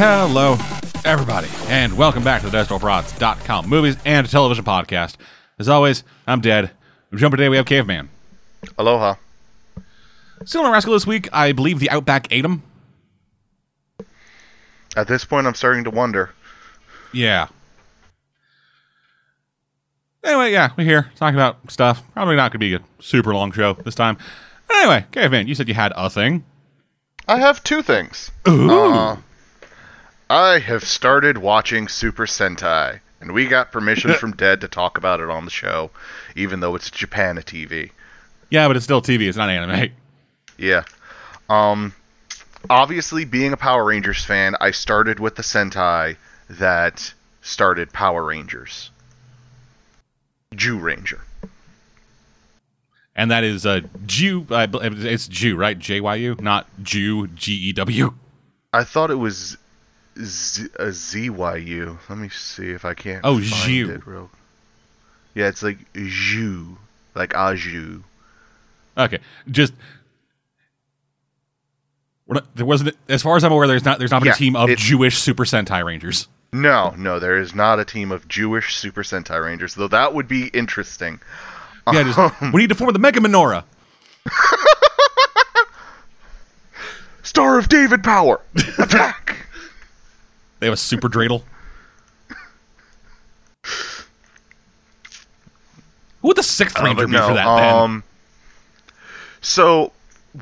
Hello, everybody, and welcome back to the DestroProds.com movies and television podcast. As always, I'm Dead. Jumper today, we have Caveman. Aloha. Still on Rascal this week, I believe the Outback ate him. At this point, I'm starting to wonder. Yeah. Anyway, yeah, we're here talking about stuff. Probably not going to be a super long show this time. Anyway, Caveman, you said you had a thing. I have two things. Ooh. Uh, I have started watching Super Sentai, and we got permission from Dead to talk about it on the show, even though it's Japan TV. yeah, but it's still TV. It's not anime. Yeah. Um, obviously, being a Power Rangers fan, I started with the Sentai that started Power Rangers. Jew Ranger. And that is uh, Jew. I bel- it's Jew, right? J Y U, not Jew. G E W. I thought it was Z- uh, a ZYU. Let me see if I can't. Oh, Zhu. real- Yeah, it's like Zhu, like Aju. Okay, just not, there wasn't. As far as I'm aware, there's not. There's not been Yeah, a team of it- Jewish Super Sentai Rangers. No, no, there is not a team of Jewish Super Sentai Rangers, though that would be interesting. Yeah, just, um, we need to form the Mega Menorah. Star of David Power, attack! They have a Super Dreidel. Who would the sixth Ranger be no, for that? then? um, so,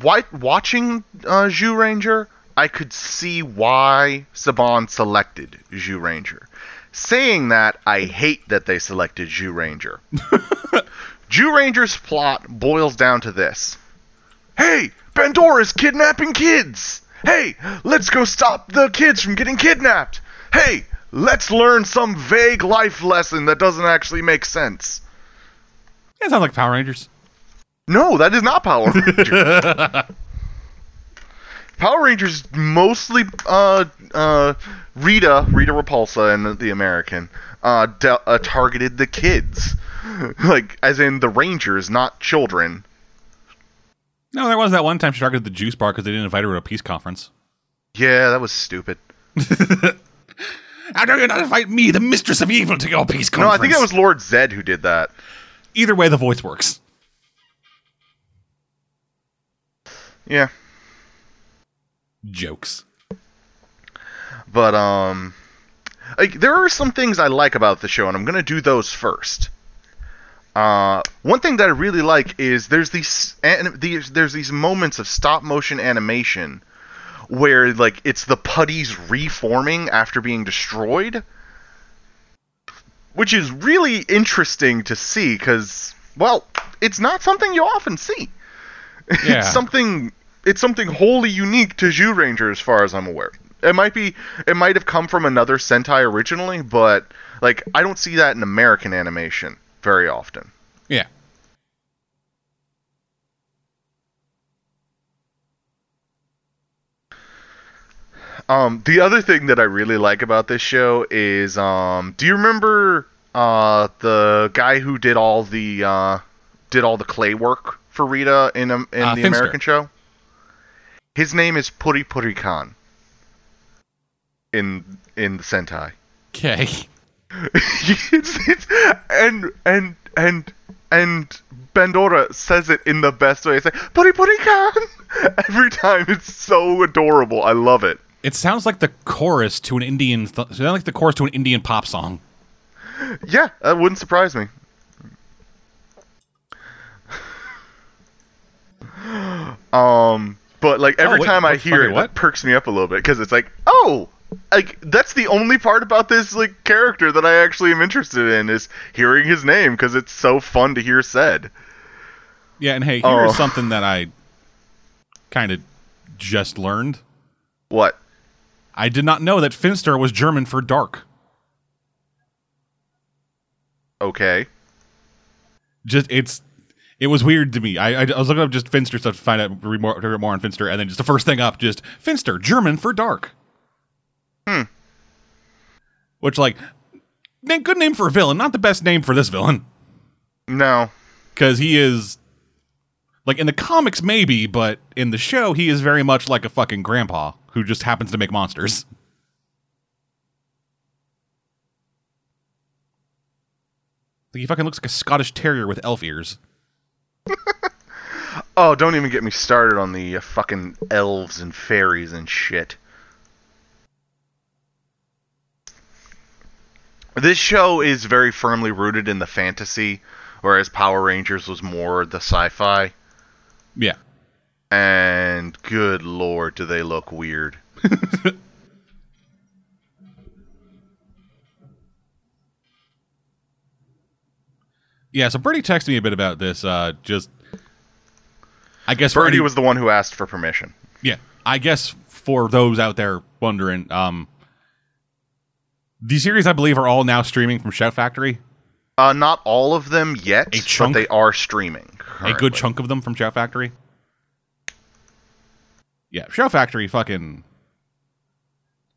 why, watching uh, Zyuranger, I could see why Saban selected Zyuranger. Saying that, I hate that they selected Zyuranger. Zyuranger's plot boils down to this. Hey, Bandora's kidnapping kids! Hey, let's go stop the kids from getting kidnapped! Hey, let's learn some vague life lesson that doesn't actually make sense. Yeah, it sounds like Power Rangers. No, that is not Power Rangers. Power Rangers mostly uh uh Rita Rita Repulsa and the, the American uh, de- uh targeted the kids, like as in the Rangers, not children. No, there was that one time she targeted the juice bar because they didn't invite her to a peace conference. Yeah, that was stupid. How dare you not invite me, the mistress of evil, to your peace conference? No. I think that was Lord Zed who did that. Either way, the voice works. Yeah, Jokes. but um, like there are some things I like about the show, and I'm gonna do those first. Uh, one thing that I really like is there's these, an- these there's these moments of stop motion animation where like it's the putties reforming after being destroyed, which is really interesting to see because well, it's not something you often see. Yeah. it's something it's something wholly unique to Zyuranger as far as I'm aware. It might be it might have come from another Sentai originally, but like I don't see that in American animation very often. Yeah. Um the other thing that I really like about this show is um do you remember uh the guy who did all the uh did all the clay work for Rita in um, in Uh, the Finster. American show? His name is Puri Puri Khan. In in the Sentai. Okay. and and and and Bandora says it in the best way. It's like Puri Puri Khan every time. It's so adorable. I love it. It sounds like the chorus to an Indian. Th- sounds like the chorus to an Indian pop song. Yeah, that wouldn't surprise me. um, but like every Oh, wait, time I hear okay, it, what? it perks me up a little bit because it's like, oh, like that's the only part about this like character that I actually am interested in is hearing his name because it's so fun to hear said. Yeah, and hey, here's Oh. something that I kind of just learned. What? I did not know that Finster was German for dark. Okay. Just it's it was weird to me. I, I, I was looking up just Finster stuff to find out read more, read more on Finster, and then just the first thing up, just Finster German for dark. Hmm. Which, like, good name for a villain. Not the best name for this villain. No. Because he is, like, in the comics, maybe, but in the show, he is very much like a fucking grandpa who just happens to make monsters. Like, he fucking looks like a Scottish terrier with elf ears. oh, don't even get me started on the uh, fucking elves and fairies and shit. This show is very firmly rooted in the fantasy, whereas Power Rangers was more the sci-fi. Yeah. And good lord, do they look weird. Yeah, so Birdie texted me a bit about this. Uh, just, I guess any- was the one who asked for permission. yeah. I guess for those out there wondering, um, these series I believe are all now streaming from Shout Factory. Uh, not all of them yet, A chunk? but they are streaming. A good chunk of them from Shout Factory. Yeah, Shout Factory, fucking,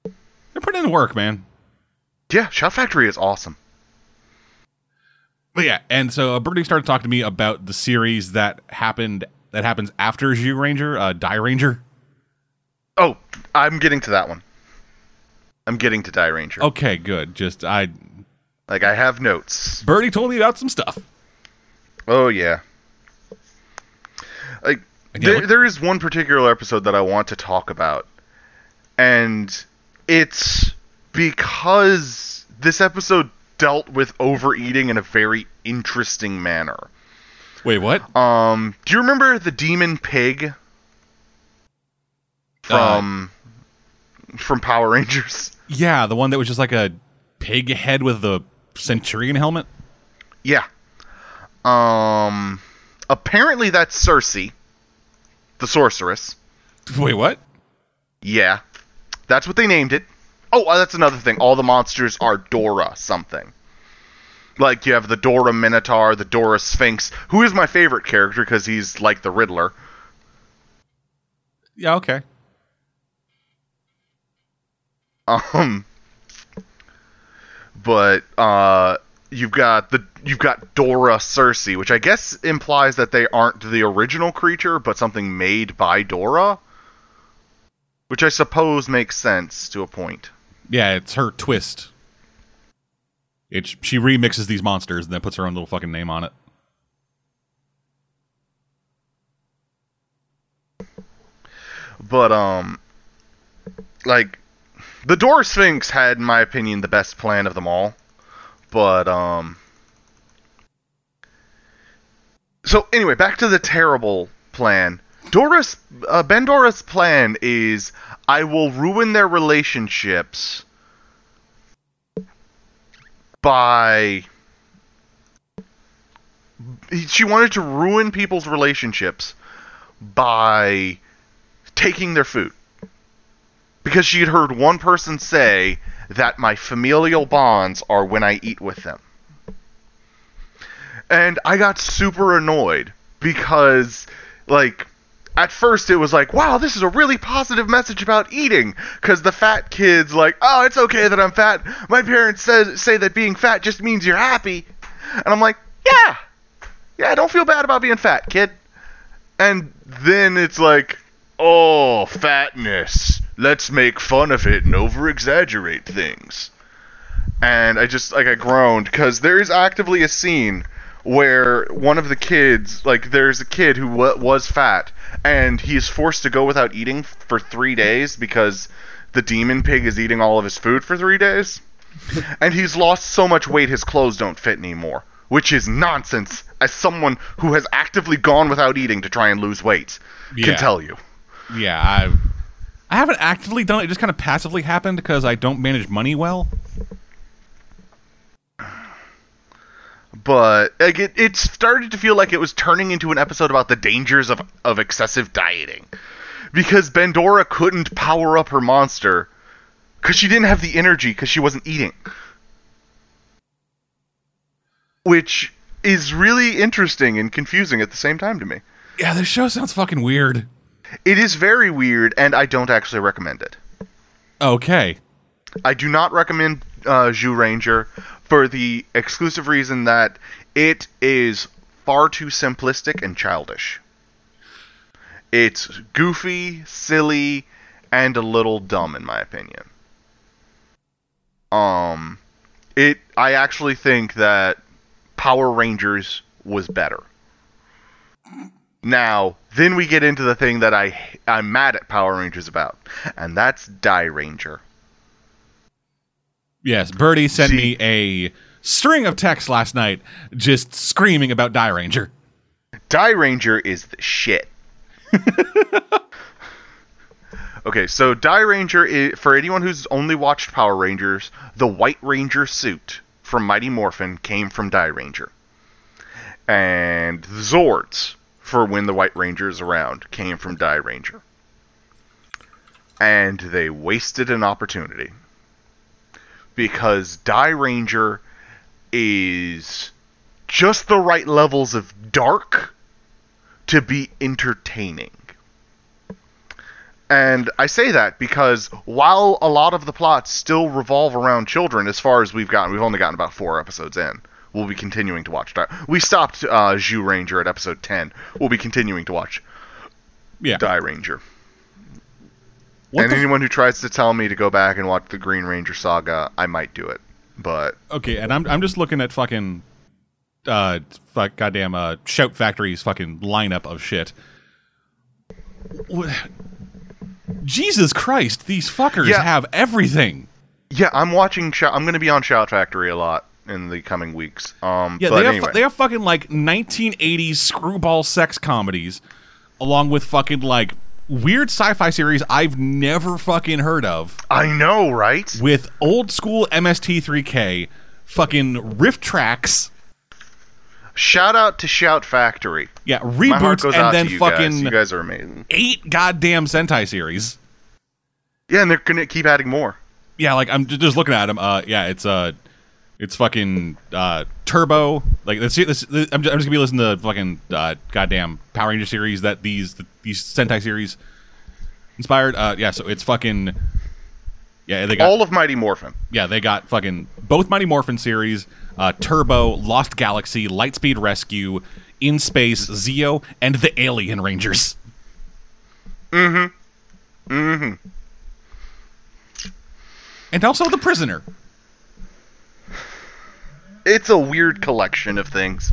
they're putting in the work, man. Yeah, Shout Factory is awesome. But yeah, and so uh, Birdie started talking to me about the series that happened that happens after Zyuranger, uh, Dairanger. Oh, I'm getting to that one. I'm getting to Dairanger. Okay, good. Just I Like I have notes. Birdie told me about some stuff. Oh yeah. Like there, there is one particular episode that I want to talk about, and it's because this episode dealt with overeating in a very interesting manner. Wait, what? Um, do you remember the demon pig from from Power Rangers? Yeah, the one that was just like a pig head with the Centurion helmet. Yeah. Um, apparently that's Circe, the sorceress. Wait, what? Yeah, that's what they named it. Oh, uh, that's another thing. All the monsters are Dora something. Like you have the Dora Minotaur, the Dora Sphinx, who is my favorite character because he's like the Riddler. Yeah, okay. Um, but uh, you've got the you've got Dora Circe, which I guess implies that they aren't the original creature, but something made by Dora, which I suppose makes sense to a point. Yeah, it's her twist. It's she remixes these monsters and then puts her own little fucking name on it. But um, like the Dora Sphinx had, in my opinion, the best plan of them all. But um, so anyway, back to the terrible plan. Dora's uh, Ben plan is I will ruin their relationships by she wanted to ruin people's relationships by taking their food because she had heard one person say that my familial bonds are when I eat with them. And I got super annoyed because, like, at first it was like, wow, this is a really positive message about eating. Because the fat kid's like, oh, it's okay that I'm fat. My parents says, say that being fat just means you're happy. And I'm like, yeah. Yeah, don't feel bad about being fat, kid. And then it's like, oh, fatness. Let's make fun of it and over exaggerate things. And I just, like, I groaned because there is actively a scene where one of the kids, like, there's a kid who w- was fat and he is forced to go without eating for three days because the demon pig is eating all of his food for three days. and he's lost so much weight his clothes don't fit anymore. Which is nonsense, as someone who has actively gone without eating to try and lose weight Yeah. can tell you. Yeah, I I haven't actively done it. It just kind of passively happened because I don't manage money well. But like, it, it started to feel like it was turning into an episode about the dangers of, of excessive dieting. Because Bandora couldn't power up her monster because she didn't have the energy because she wasn't eating. Which is really interesting and confusing at the same time to me. Yeah, this show sounds fucking weird. It is very weird, and I don't actually recommend it. Okay. I do not recommend uh, Zyuranger for the exclusive reason that it is far too simplistic and childish. It's goofy, silly, and a little dumb, in my opinion. Um, it. I actually think that Power Rangers was better. Now, then we get into the thing that I I'm mad at Power Rangers about, and that's Dairanger. Yes, Birdie sent See- me a string of texts last night just screaming about Dairanger. Die Ranger is the shit. okay, so Dairanger, i for anyone who's only watched Power Rangers, the White Ranger suit from Mighty Morphin came from Dairanger. And the Zords, for when the White Ranger is around, came from Dairanger. And they wasted an opportunity. Because Dairanger is just the right levels of dark to be entertaining. And I say that because while a lot of the plots still revolve around children, as far as we've gotten, we've only gotten about four episodes in. We'll be continuing to watch. Di- We stopped uh, Zyuranger at episode 10. We'll be continuing to watch Yeah. Dairanger. What and the f- anyone who tries to tell me to go back and watch the Green Ranger saga, I might do it. But okay, and I'm I'm just looking at fucking uh fuck goddamn uh Shout Factory's fucking lineup of shit. What- Jesus Christ, these fuckers Yeah. have everything. yeah, I'm watching. Shout- I'm going to be on Shout Factory a lot in the coming weeks. Um, Yeah, but they have anyway. they have fucking like 1980s screwball sex comedies, along with fucking like weird sci-fi series I've never fucking heard of, I know, right? with old school MST3K, fucking riff tracks, Shout out to Shout Factory. yeah, reboots, and then you fucking guys. You guys are amazing. eight goddamn Sentai series. Yeah, and they're gonna keep adding more. Yeah, like I'm just looking at them. Uh, yeah, it's uh, it's fucking uh, Turbo. Like this, this, this I'm, just, I'm just gonna be listening to fucking uh, goddamn Power Ranger series that these these Sentai series inspired. Uh, yeah, so it's fucking yeah they got All of Mighty Morphin. yeah they got fucking both Mighty Morphin series, uh, Turbo, Lost Galaxy, Lightspeed Rescue, In Space, Zeo, and the Alien Rangers. Mm-hmm. Mm-hmm. And also the Prisoner. It's a weird collection of things.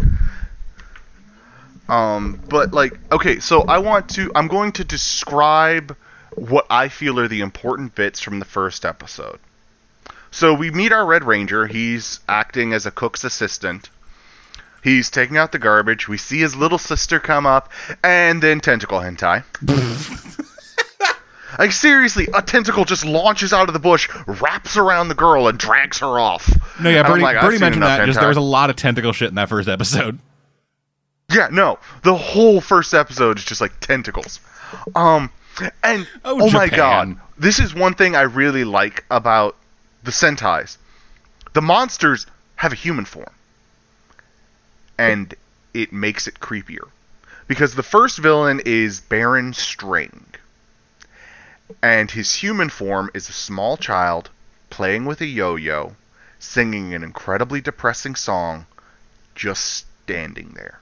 Um, but like, okay, so I want to. I'm going to describe what I feel are the important bits from the first episode. So we meet our Red Ranger. He's acting as a cook's assistant. He's taking out the garbage. We see his little sister come up, and then tentacle hentai. like seriously, a tentacle just launches out of the bush, wraps around the girl, and drags her off. No, yeah, Bernie, like, Bernie mentioned that. Just there was a lot of tentacle shit in that first episode. Yeah, no. The whole first episode is just like tentacles. Um and Oh, oh, my god. This is one thing I really like about the Sentais. The monsters have a human form. And it makes it creepier. Because the first villain is Baron String. And his human form is a small child playing with a yo-yo, singing an incredibly depressing song, just standing there.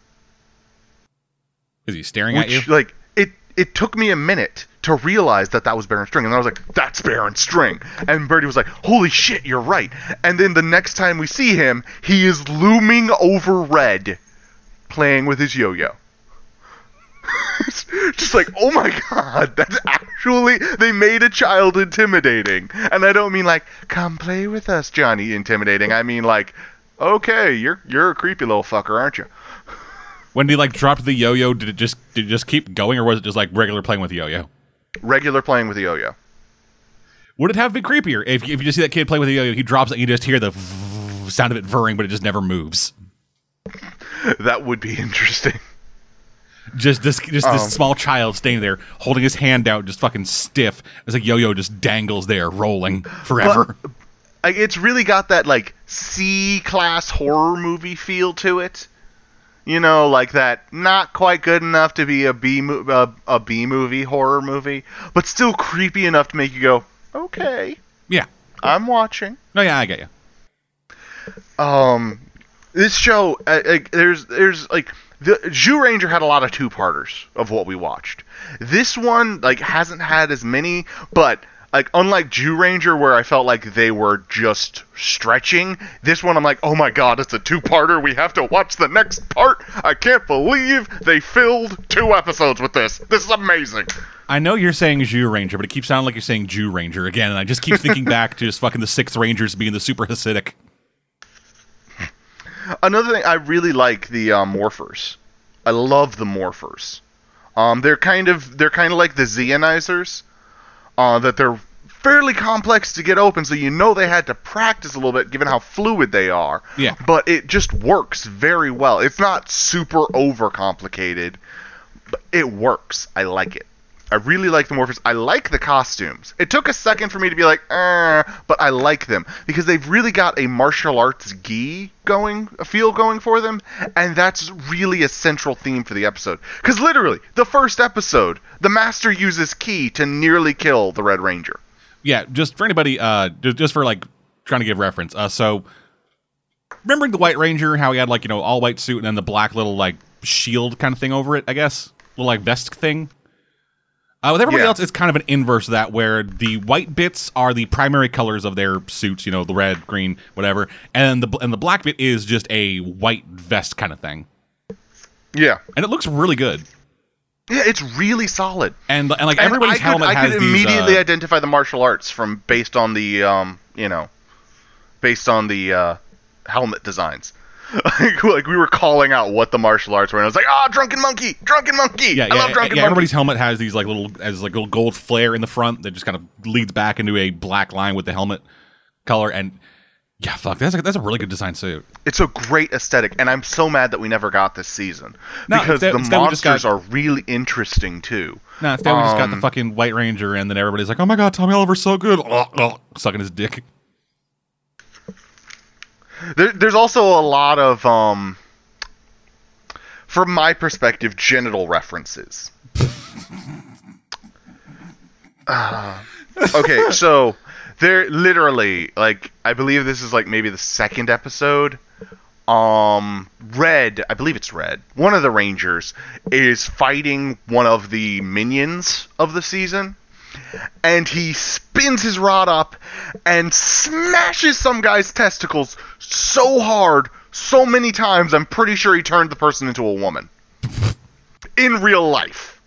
Is he staring at you? Like, it it took me a minute to realize that that was Baron String, and I was like, "That's Baron String." And Birdie was like, "Holy shit, you're right." And then the next time we see him, he is looming over Red, playing with his yo-yo. Just like, oh my god, that's actually they made a child intimidating, and I don't mean like, "Come play with us, Johnny," intimidating. I mean like, okay, you're you're a creepy little fucker, aren't you? When he like dropped the yo-yo, did it just did it just keep going, or was it just like regular playing with the yo-yo? Regular playing with the yo-yo. Would it have been creepier if, if you just see that kid play with the yo-yo? He drops it, and you just hear the sound of it whirring, but it just never moves. That would be interesting. Just this just Um. this small child standing there holding his hand out, just fucking stiff. It's like yo-yo just dangles there, rolling forever. Like, it's really got that like C class horror movie feel to it. You know, like that not quite good enough to be a B mo- uh, a B movie horror movie, but still creepy enough to make you go, "Okay, yeah. I'm watching." No, yeah, I get you. Um, this show, uh, like, there's there's like the Zyuranger had a lot of two parters of what we watched. This one like hasn't had as many, but like unlike Jew Ranger where I felt like they were just stretching, this one I'm like, oh my god, it's a two-parter. We have to watch the next part. I can't believe they filled two episodes with this. This is amazing. I know you're saying Jew Ranger, but it keeps sounding like you're saying Jew Ranger again, and I just keep thinking back to just fucking the Sixth Rangers being the super Hasidic. Another thing, I really like the uh, morphers. I love the morphers. Um, they're kind of they're kind of like the Zeonizers. Uh, that they're fairly complex to get open, so you know they had to practice a little bit, given how fluid they are. Yeah. But it just works very well. It's not super overcomplicated, but it works. I like it. I really like the morphers. I like the costumes. It took a second for me to be like, eh, but I like them because they've really got a martial arts gi going, a feel going for them, and that's really a central theme for the episode. Because literally, the first episode, the master uses ki to nearly kill the Red Ranger. Yeah, just for anybody, uh, just for like trying to give reference. Uh, so remembering the White Ranger, how he had like you know all white suit and then the black little like shield kind of thing over it, I guess, little like vest thing. Uh, with everybody Yeah. else, it's kind of an inverse of that, where the white bits are the primary colors of their suits. You know, the red, green, whatever, and the and the black bit is just a white vest kind of thing, Yeah. and it looks really good. Yeah, it's really solid. And and like And everybody's I could, helmet I has could these. immediately uh, identify the martial arts from based on the um, you know, based on the uh, helmet designs. Like, like we were calling out what the martial arts were, and I was like, "Ah, drunken monkey, drunken monkey! yeah, I yeah, love drunken yeah, monkey." everybody's helmet has these like little as like little gold flare in the front that just kind of leads back into a black line with the helmet color and yeah, fuck, that's a, that's a really good design suit. It's a great aesthetic, and I'm so mad that we never got this season No, because the monsters got- are really interesting too. No, instead we just got the Um, fucking White Ranger, and then everybody's like, "Oh my god, Tommy Oliver's so good," Ugh, ugh, sucking his dick. There, there's also a lot of, um, from my perspective, genital references. Uh, okay, so they're literally like I believe this is like maybe the second episode. Um, Red, I believe it's Red. One of the Rangers is fighting one of the minions of the season and he spins his rod up and smashes some guy's testicles so hard, so many times, I'm pretty sure he turned the person into a woman. In real life.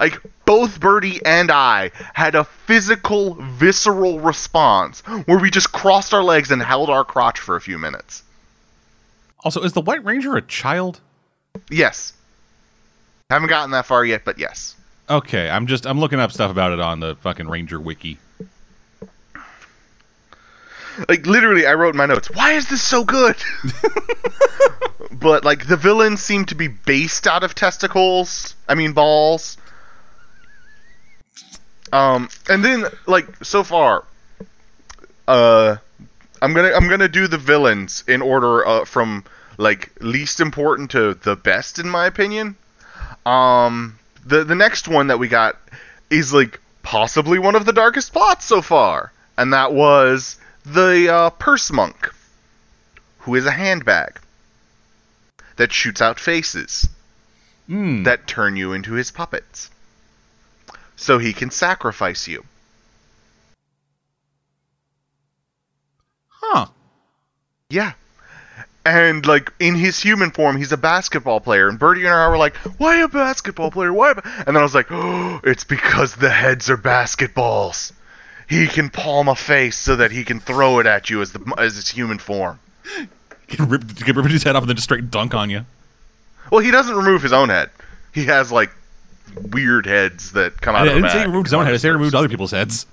Like, both Birdie and I had a physical, visceral response where we just crossed our legs and held our crotch for a few minutes. Also, is the White Ranger a child? Yes. Haven't gotten that far yet, but yes. Okay, I'm just I'm looking up stuff about it on the fucking Ranger wiki. Like literally, I wrote in my notes, "Why is this so good?" but like the villains seem to be based out of testicles. I mean balls. Um, and then like so far, uh, I'm gonna I'm gonna do the villains in order uh, from like least important to the best in my opinion. Um, the the next one that we got is like possibly one of the darkest plots so far, and that was the uh, purse monk, who is a handbag that shoots out faces Hmm. that turn you into his puppets, so he can sacrifice you. Huh. Yeah. And like in his human form, he's a basketball player. And Birdie and I were like, "Why a basketball player? Why?" A ba-" And then I was like, "Oh, it's because the heads are basketballs. He can palm a face so that he can throw it at you as the as his human form." Get ripped, get ripped his head off and then just straight dunk on you. Well, he doesn't remove his own head. He has like weird heads that come I, out of the didn't say he removed his own head. I said he removed other people's heads.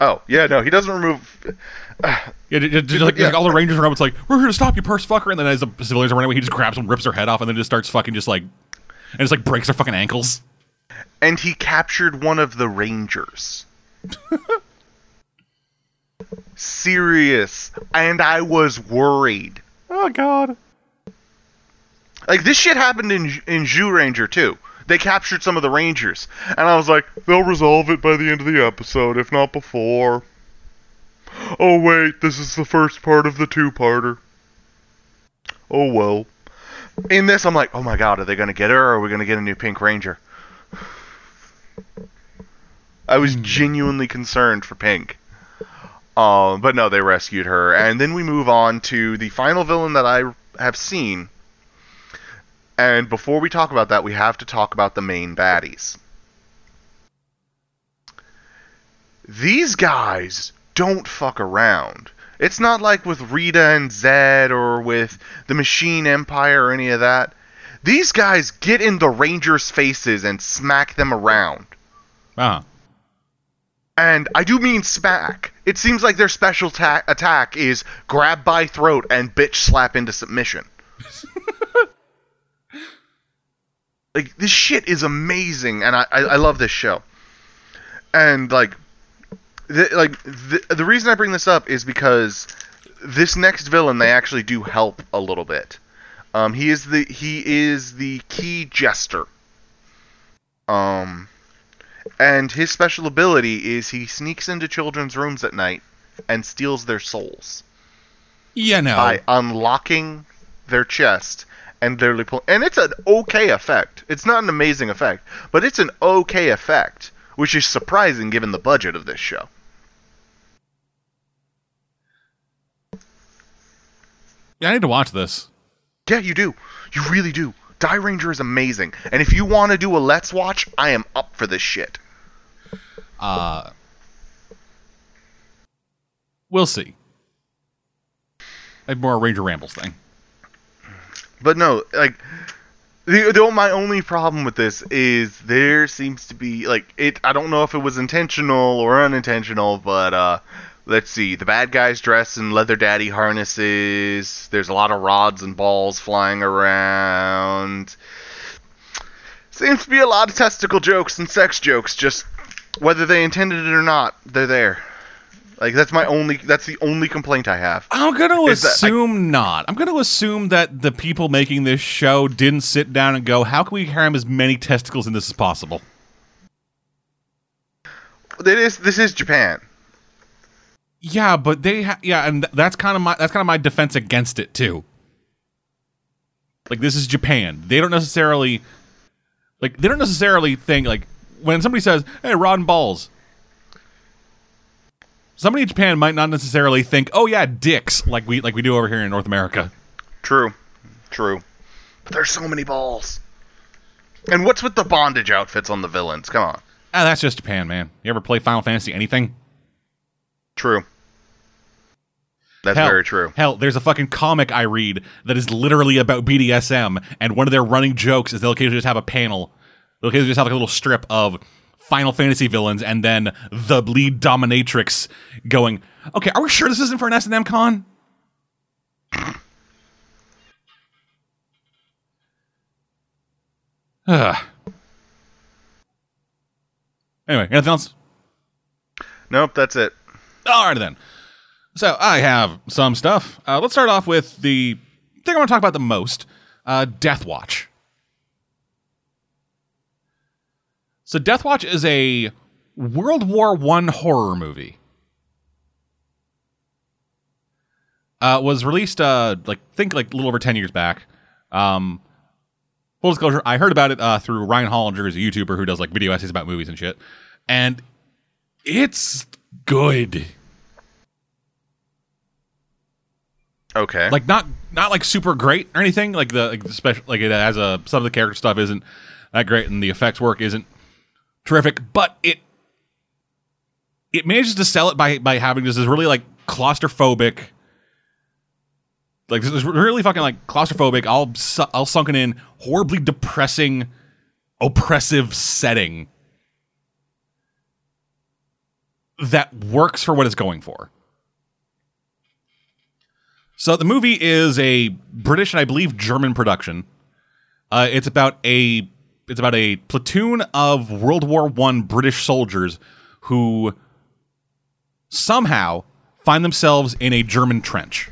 Oh, yeah, no, he doesn't remove. Yeah, just, just, like, yeah. like all the Rangers around. It's like we're here to stop you, purse fucker. And then as the civilians are running away, he just grabs them, rips their head off, and then just starts fucking just like, and just like breaks their fucking ankles. and he captured one of the rangers. Serious. And I was worried. Oh god. Like this shit happened in in Jew Ranger too. They captured some of the rangers, and I was like, they'll resolve it by the end of the episode, if not before. Oh wait, this is the first part of the two-parter. Oh well. In this, I'm like, oh my god, are they gonna get her, or are we gonna get a new Pink Ranger? I was genuinely concerned for Pink. Um, but no, they rescued her. And then we move on to the final villain that I have seen. And before we talk about that, we have to talk about the main baddies. These guys don't fuck around. It's not like with Rita and Zed or with the Machine Empire or any of that. These guys get in the Rangers' faces and smack them around. Uh-huh. And I do mean smack. It seems like their special ta- attack is grab by throat and bitch slap into submission. like this shit is amazing, and I, I, I love this show. And like, the, like the, the reason I bring this up is because this next villain they actually do help a little bit. Um, he is the he is the key jester. Um, and his special ability is he sneaks into children's rooms at night and steals their souls Yeah, no. by unlocking their chest and literally pull. And it's an okay effect. It's not an amazing effect, but it's an okay effect, which is surprising given the budget of this show. yeah, I need to watch this. Yeah, you do. You really do. Dairanger is amazing. And if you want to do a Let's Watch, I am up for this shit. Uh, we'll see. Have more Ranger Rambles thing. But no, like the, the my only problem with this is there seems to be like it. I don't know if it was intentional or unintentional, but uh, let's see. The bad guys dress in leather daddy harnesses. There's a lot of rods and balls flying around. Seems to be a lot of testicle jokes and sex jokes. Just whether they intended it or not, they're there. Like that's my only. That's the only complaint I have. I'm gonna that- I- assume not. I'm gonna assume that the people making this show didn't sit down and go, "How can we cram as many testicles in this as possible?" It is. This is Japan. Yeah, but they, ha- yeah, and th- that's kind of my that's kind of my defense against it too. Like this is Japan. They don't necessarily, like they don't necessarily think like when somebody says, "Hey, and balls." Somebody in Japan might not necessarily think, "Oh yeah, dicks," like we like we do over here in North America. True, true. But there's so many balls. And what's with the bondage outfits on the villains? Come on. Ah, that's just Japan, man. You ever play Final Fantasy anything? True. That's Hell, very true. Hell, there's a fucking comic I read that is literally about BDSM, and one of their running jokes is they'll occasionally just have a panel. They'll occasionally just have like a little strip of Final Fantasy villains, and then the lead dominatrix going, "Okay, are we sure this isn't for an S and M con?" Anyway, anything else? Nope, that's it. All right, then. So I have some stuff. Uh, let's start off with the thing I want to talk about the most uh, Death Watch. So, Death Watch is a World War One horror movie. Uh, was released, uh, like think like a little over ten years back. Um, full disclosure, I heard about it uh, through Ryan Hollinger, who's a YouTuber who does like video essays about movies and shit, and it's good. Okay. like not not like super great or anything like the like the special like it has a some of the character stuff isn't that great and the effects work isn't terrific but it it manages to sell it by by having this is really like claustrophobic like this is really fucking like claustrophobic all su- all sunken in horribly depressing oppressive setting that works for what it's going for so the movie is a British and I believe German production. Uh, it's about a it's about a platoon of World War One British soldiers who somehow find themselves in a German trench.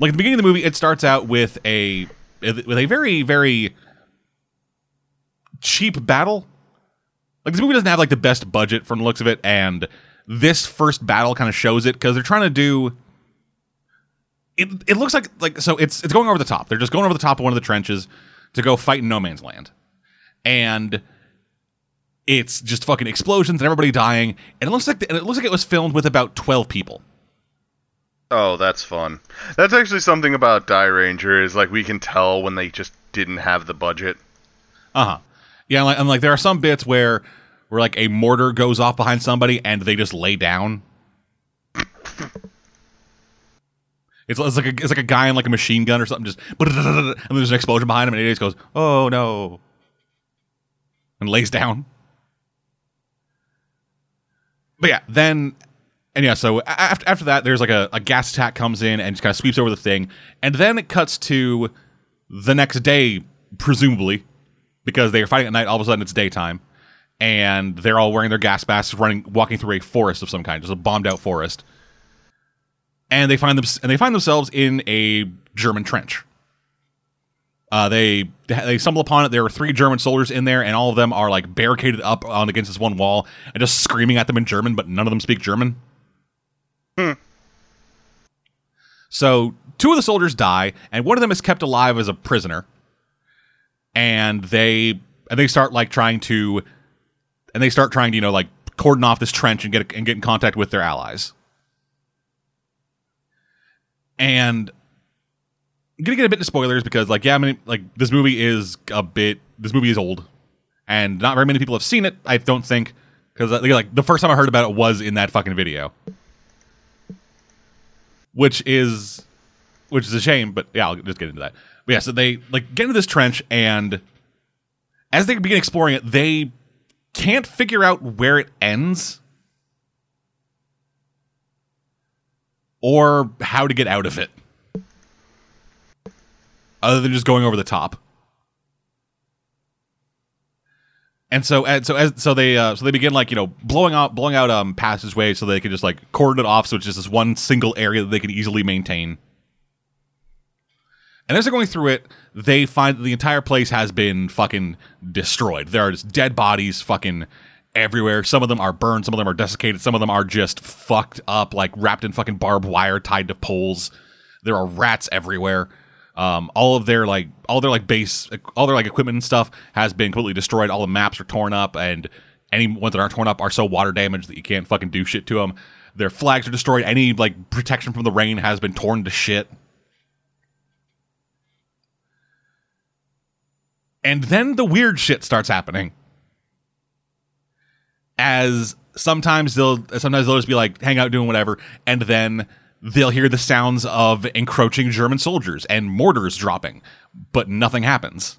Like at the beginning of the movie, it starts out with a with a very very cheap battle. Like this movie doesn't have like the best budget from the looks of it, and this first battle kind of shows it because they're trying to do. It, it looks like like so it's it's going over the top. They're just going over the top of one of the trenches to go fight in no man's land, and it's just fucking explosions and everybody dying, and it looks like and it looks like it was filmed with about twelve people. Oh, that's fun. That's actually something about Dairanger is like we can tell when they just didn't have the budget. Uh huh. Yeah, like, and like there are some bits where where like a mortar goes off behind somebody and they just lay down. It's, it's like a, it's like a guy in like a machine gun or something, just and there's an explosion behind him, and he just goes, "Oh no," and lays down. But yeah, then and yeah, so after after that, there's like a, a gas attack comes in and just kind of sweeps over the thing, and then it cuts to the next day, presumably, because they are fighting at night. All of a sudden, it's daytime, and they're all wearing their gas masks, running, walking through a forest of some kind, just a bombed out forest and they find them and they find themselves in a German trench. Uh, they they stumble upon it. There are three German soldiers in there, and all of them are like barricaded up on against this one wall and just screaming at them in German, but none of them speak German. Hmm. So two of the soldiers die, and one of them is kept alive as a prisoner. And they and they start like trying to, and they start trying to you know like cordon off this trench and get and get in contact with their allies. And I'm gonna get a bit into spoilers because, like, yeah, I mean, like this movie is a bit. This movie is old, and not very many people have seen it. I don't think because uh, like the first time I heard about it was in that fucking video, which is which is a shame. But yeah, I'll just get into that. But yeah, so they like get into this trench, and as they begin exploring it, they can't figure out where it ends or how to get out of it other than just going over the top. And so, and so, as so they, uh, so they begin like you know blowing out, blowing out um passageways so they can just like cordon it off, so it's just this one single area that they can easily maintain. And as they're going through it, they find that the entire place has been fucking destroyed. There are just dead bodies, fucking everywhere. Some of them are burned, some of them are desiccated, some of them are just fucked up, like wrapped in fucking barbed wire, tied to poles. There are rats everywhere. Um, all of their like all their like base, all their like equipment and stuff has been completely destroyed. All the maps are torn up, and any ones that aren't torn up are so water damaged that you can't fucking do shit to them. Their flags are destroyed. Any like protection from the rain has been torn to shit. And then the weird shit starts happening. As sometimes they'll sometimes they'll just be like hang out doing whatever. And then they'll hear the sounds of encroaching german soldiers and mortars dropping. But nothing happens.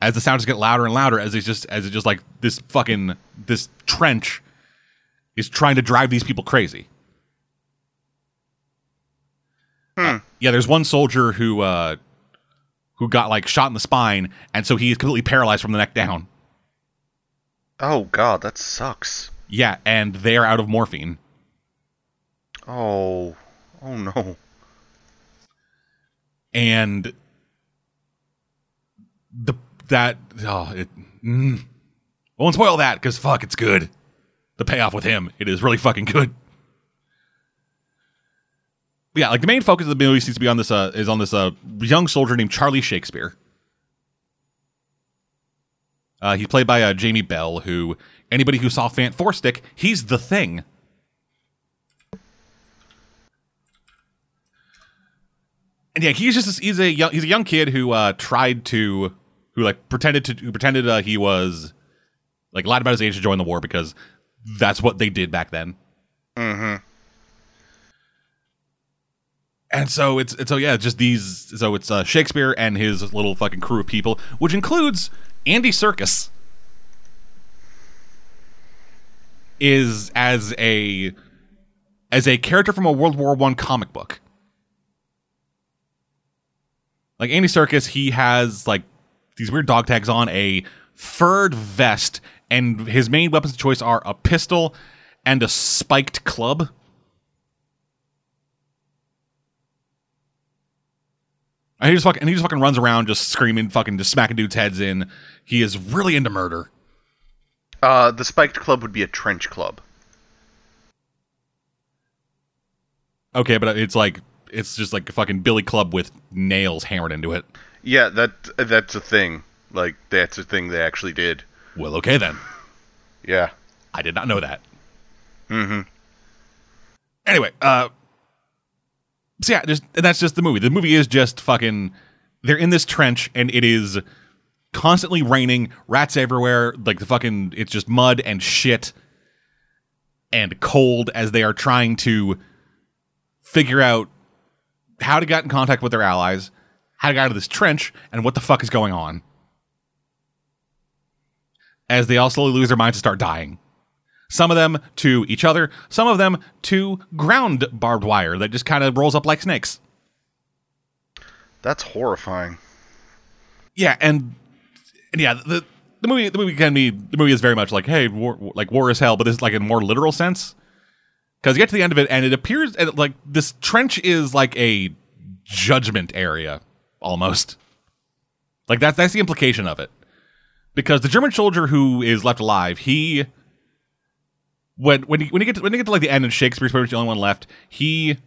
As the sounds get louder and louder as it's just as it just like this fucking this trench is trying to drive these people crazy. Hmm. Uh, yeah there's one soldier who uh who got like shot in the spine and so he is completely paralyzed from the neck down Oh god, that sucks. yeah and they are out of morphine Oh. Oh no. and the that oh it mm, I won't spoil that because fuck it's good the payoff with him it is really fucking good yeah like the main focus of the movie seems to be on this uh is on this uh young soldier named Charlie Shakespeare uh he's played by uh Jamie Bell who anybody who saw Fant4stic he's the thing and yeah, he's just he's a young he's a young kid who uh tried to who like pretended to who pretended uh, he was like lied about his age to join the war because that's what they did back then. Mm-hmm. And so it's, it's so yeah, just these so it's uh, Shakespeare and his little fucking crew of people, which includes Andy Serkis is as a as a character from a World War One comic book. Like Andy Serkis, he has like these weird dog tags on, a furred vest, and his main weapons of choice are a pistol and a spiked club. And he just fucking and he just fucking runs around just screaming, fucking just smacking dudes' heads in. He is really into murder. Uh, the spiked club would be a trench club. Okay, but it's like it's just like a fucking billy club with nails hammered into it. Yeah, that that's a thing. Like that's a thing they actually did. Well, okay then. Yeah. I did not know that. Mm-hmm. Anyway, uh, so yeah, just and that's just the movie. The movie is just fucking. They're in this trench, and it is constantly raining, rats everywhere. Like the fucking, it's just mud and shit, and cold as they are trying to figure out how to get in contact with their allies, how to get out of this trench, and what the fuck is going on. As they all slowly lose their minds and start dying. Some of them to each other, some of them to ground barbed wire that just kind of rolls up like snakes. That's horrifying. Yeah, and, and yeah, the the movie the movie can be the movie is very much like hey, war, like war is hell, but this is like in a more literal sense. Because you get to the end of it, and it appears and, like this trench is like a judgment area almost. Like that's that's the implication of it. Because the German soldier who is left alive, he when when you, when you get to, when you get to like the end and Shakespeare's pretty much the only one left, he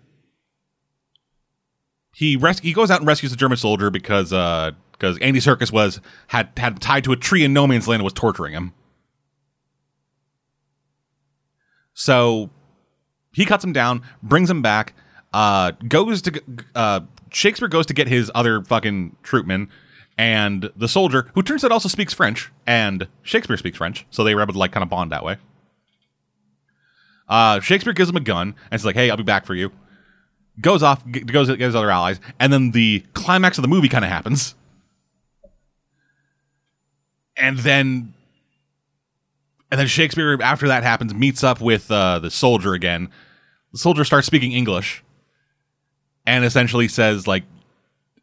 he res- he goes out and rescues the German soldier because uh because Andy Serkis was had had tied to a tree in no man's land and was torturing him. So he cuts him down, brings him back, uh, goes to uh, Shakespeare goes to get his other fucking troopmen, and the soldier, who turns out also speaks French, and Shakespeare speaks French, so they were able to like kind of bond that way. Uh, Shakespeare gives him a gun and it's like, "Hey, I'll be back for you." Goes off, g- goes to his other allies, and then the climax of the movie kind of happens, and then, and then Shakespeare, after that happens, meets up with uh, the soldier again. The soldier starts speaking English, and essentially says like,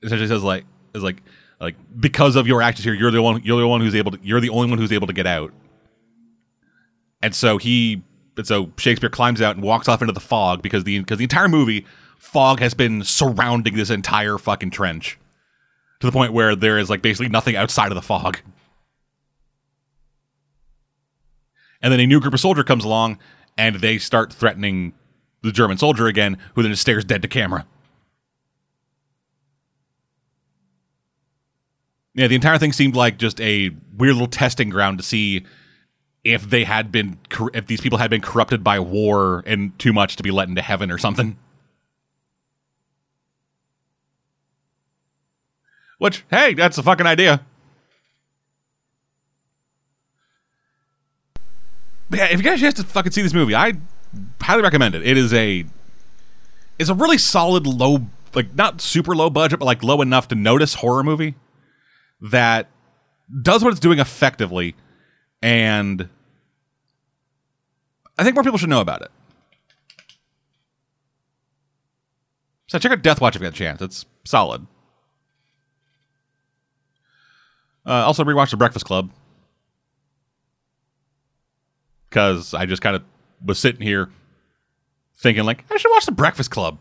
essentially says like, is like, like because of your actions here, you're the one, you're the one who's able to, you're the only one who's able to get out. And so he and so Shakespeare climbs out and walks off into the fog because the because the entire movie fog has been surrounding this entire fucking trench to the point where there is like basically nothing outside of the fog. And then a new group of soldier comes along and they start threatening the German soldier again, who then stares dead to camera. Yeah, the entire thing seemed like just a weird little testing ground to see if they had been if these people had been corrupted by war and too much to be let into heaven or something. Which, hey, that's a fucking idea. But yeah, if you guys have to fucking see this movie, I highly recommend it. It is a it's a really solid low like not super low budget, but like low enough to notice horror movie that does what it's doing effectively and I think more people should know about it. So check out Death Watch if you get a chance. It's solid. Uh, also, rewatch The Breakfast Club because I just kind of was sitting here thinking like I should watch The Breakfast Club.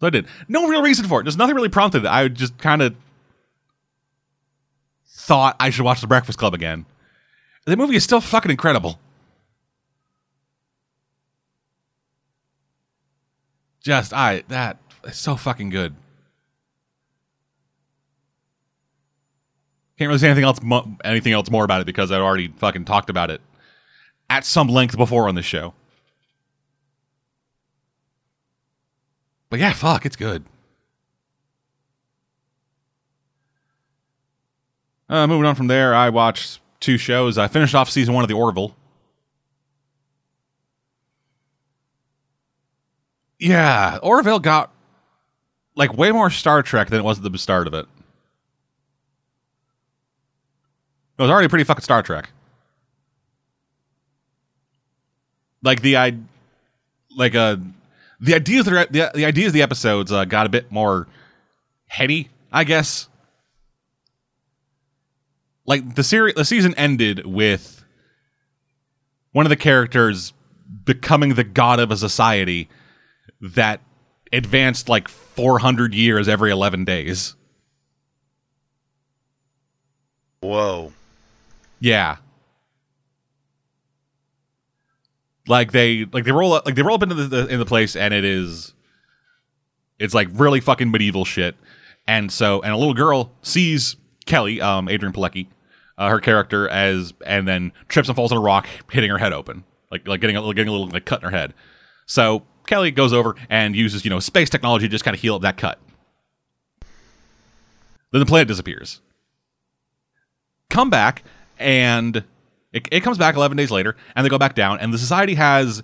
So I did. No real reason for it. There's nothing really prompted. I just kind of thought I should watch The Breakfast Club again. The movie is still fucking incredible. Just I that it's so fucking good. Can't really say anything else mo- anything else more about it because I've already fucking talked about it at some length before on this show. But yeah, fuck, it's good. Uh, moving on from there, I watched two shows. I finished off season one of The Orville. Yeah, Orville got like way more Star Trek than it was at the start of it. It was already pretty fucking Star Trek. Like the I, like uh, the ideas that are, the the ideas of the episodes uh, got a bit more heady, I guess. Like the series, the season ended with one of the characters becoming the god of a society that advanced like 400 years every 11 days. Whoa. Yeah. Like they like they roll up like they roll up into the, the in the place and it is it's like really fucking medieval shit. And so and a little girl sees Kelly, um, Adrianne Palicki, uh, her character as, and then trips and falls on a rock, hitting her head open, like like getting a, getting a little like cut in her head. So Kelly goes over and uses you know space technology to just kind of heal up that cut. Then the planet disappears. Come back and it, it comes back 11 days later and they go back down and the society has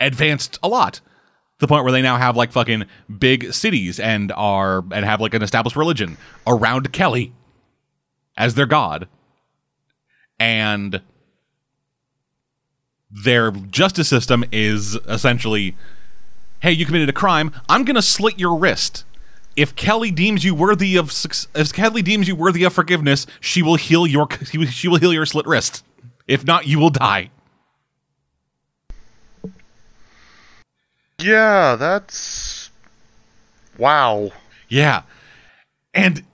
advanced a lot to the point where they now have like fucking big cities and are and have like an established religion around Kelly as their god. And their justice system is essentially hey, you committed a crime, I'm going to slit your wrist. If Kelly deems you worthy of if Kelly deems you worthy of forgiveness, she will heal your she will heal your slit wrist. If not, you will die. Yeah, that's wow. Yeah. And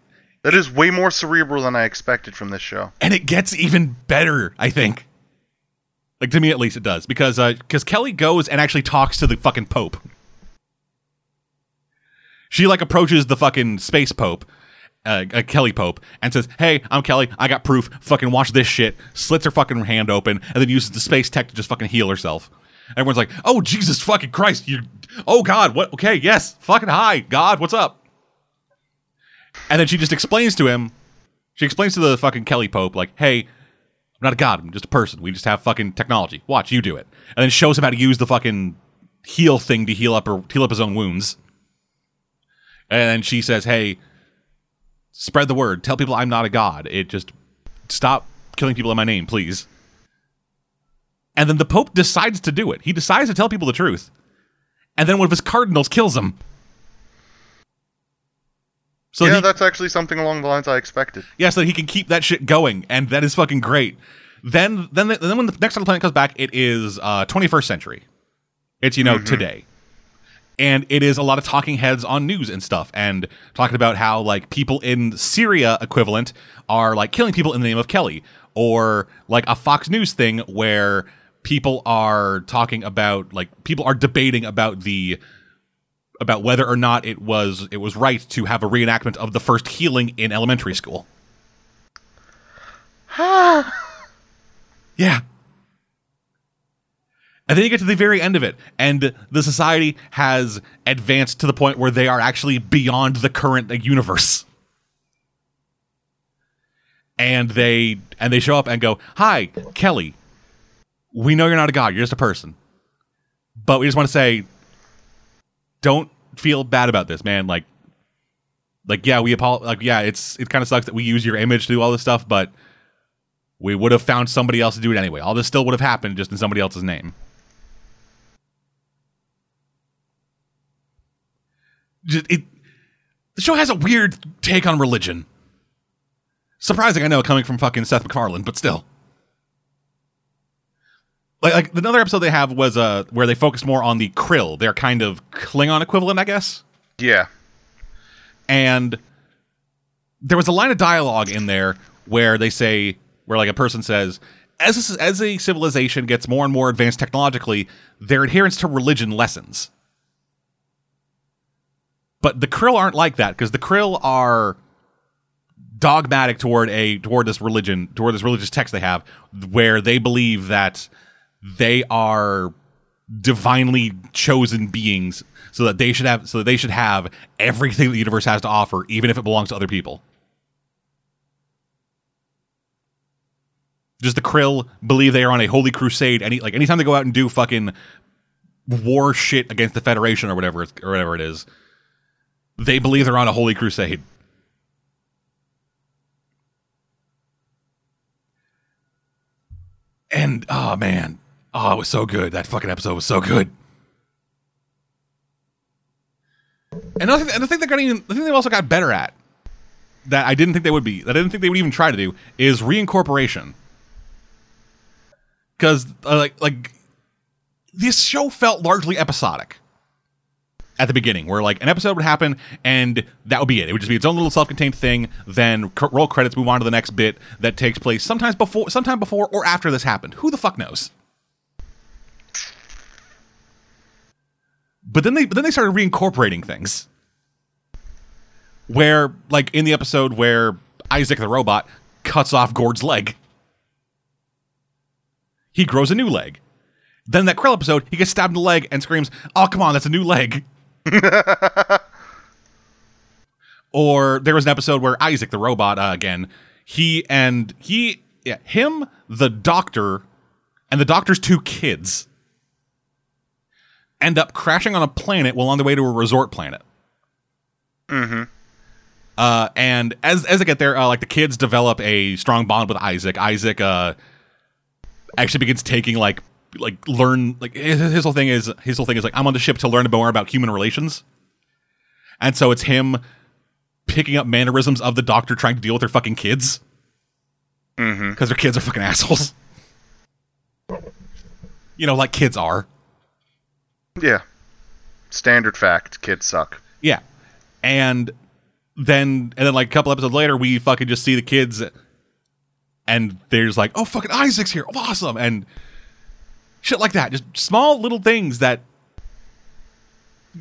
That is way more cerebral than I expected from this show. and it gets even better, I think. Like to me at least it does because uh cuz Kelly goes and actually talks to the fucking pope. She like approaches the fucking space pope, uh, uh, Kelly Pope, and says, "Hey, I'm Kelly. I got proof. Fucking watch this shit." Slits her fucking hand open and then uses the space tech to just fucking heal herself. Everyone's like, "Oh Jesus fucking Christ! You, oh God, what? Okay, yes, fucking hi, God, what's up?" And then she just explains to him. She explains to the fucking Kelly Pope, like, "Hey, I'm not a god. I'm just a person. We just have fucking technology. Watch, you do it." And then shows him how to use the fucking heal thing to heal up or heal up his own wounds. And she says, "Hey, spread the word. Tell people I'm not a god. It just stop killing people in my name, please." And then the Pope decides to do it. He decides to tell people the truth. And then one of his cardinals kills him. So yeah, he, that's actually something along the lines I expected. yeah, so he can keep that shit going, and that is fucking great. Then, then, then when the next time the planet comes back, it is uh, 21st century. It's you know today, and it is a lot of talking heads on news and stuff, and talking about how like people in Syria equivalent are like killing people in the name of Kelly, or like a Fox News thing where people are talking about like people are debating about the about whether or not it was it was right to have a reenactment of the first healing in elementary school. yeah. And then you get to the very end of it, and the society has advanced to the point where they are actually beyond the current universe. And they and they show up and go, "Hi, Kelly. We know you're not a god. You're just a person, but we just want to say, don't feel bad about this, man. Like, like yeah, we apologize. Like, yeah, it's it kind of sucks that we use your image to do all this stuff, but we would have found somebody else to do it anyway. All this still would have happened just in somebody else's name. Just, it, the show has a weird take on religion. Surprising, I know, coming from fucking Seth MacFarlane, but still. Like, like another episode they have was uh where they focused more on the Krill, their kind of Klingon equivalent, I guess. Yeah. And there was a line of dialogue in there where they say, where like a person says, as a, as a civilization gets more and more advanced technologically, their adherence to religion lessens. But the Krill aren't like that because the Krill are dogmatic toward a toward this religion, toward this religious text they have, where they believe that they are divinely chosen beings so that they should have so that they should have everything the universe has to offer even if it belongs to other people. Just the krill believe they are on a holy crusade any like anytime they go out and do fucking war shit against the federation or whatever or whatever it is they believe they're on a holy crusade. And oh man oh it was so good. That fucking episode was so good. And the thing, and the thing they got even the thing they also got better at that I didn't think they would be that I didn't think they would even try to do is reincorporation. Because uh, like like this show felt largely episodic at the beginning where like an episode would happen and that would be it. It would just be its own little self-contained thing then c- roll credits move on to the next bit that takes place sometimes before sometime before or after this happened. Who the fuck knows but then they but then they started reincorporating things where like in the episode where Isaac the robot cuts off Gord's leg. He grows a new leg. Then that Krell episode, he gets stabbed in the leg and screams, "Oh come on, that's a new leg." or there was an episode where Isaac the robot uh, again, he and he, yeah, him, the doctor, and the doctor's two kids end up crashing on a planet while on the way to a resort planet. Mm-hmm. Uh, and as as they get there, uh, like the kids develop a strong bond with Isaac. Isaac uh, actually begins taking like like learn like his, his whole thing is his whole thing is like I'm on the ship to learn more about human relations, and so it's him picking up mannerisms of the doctor trying to deal with their fucking kids Mm-hmm. because their kids are fucking assholes. You know, like kids are. Yeah. Standard fact: kids suck. Yeah. And then and then like a couple episodes later we fucking just see the kids and there's like, "Oh, fucking Isaac's here. Awesome." And shit like that. Just small little things that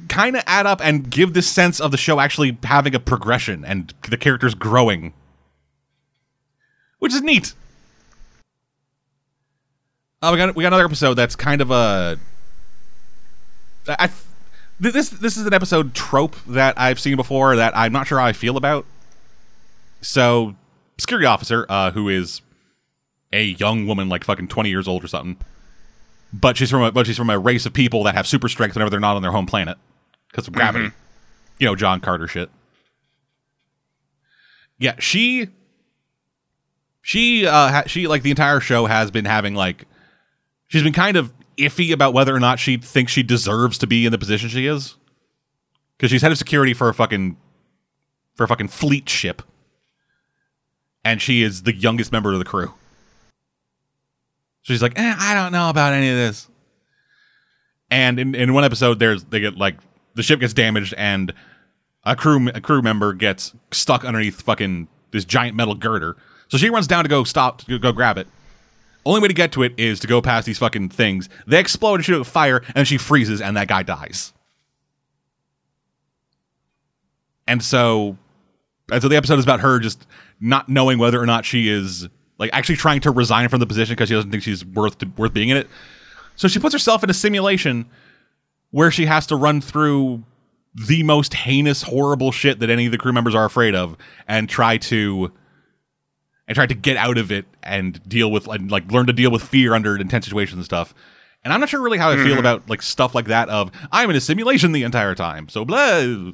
kind of add up and give this sense of the show actually having a progression and the characters growing. Which is neat. Oh, we got we got another episode that's kind of a I this this is an episode trope that I've seen before that I'm not sure how I feel about. So, security officer, uh, who is a young woman, like fucking 20 years old or something, but she's from a, but she's from a race of people that have super strength whenever they're not on their home planet because of gravity. You know, John Carter shit. Yeah, she she uh ha- she like the entire show has been having like she's been kind of iffy about whether or not she thinks she deserves to be in the position she is? Because she's head of security for a fucking for a fucking fleet ship. And she is the youngest member of the crew. She's like eh, i don't know about any of this. And in, in one episode there's they get like the ship gets damaged and a crew a crew member gets stuck underneath fucking this giant metal girder. So she runs down to go stop to go grab it only way to get to it is to go past these fucking things. They explode and shoot fire, and she freezes, and that guy dies. And so, and so the episode is about her just not knowing whether or not she is like actually trying to resign from the position because she doesn't think she's worth to, worth being in it. So she puts herself in a simulation where she has to run through the most heinous, horrible shit that any of the crew members are afraid of, and try to and tried to get out of it and deal with and like learn to deal with fear under intense situations and stuff. And I'm not sure really how I feel mm-hmm. about like stuff like that of I'm in a simulation the entire time. So blah.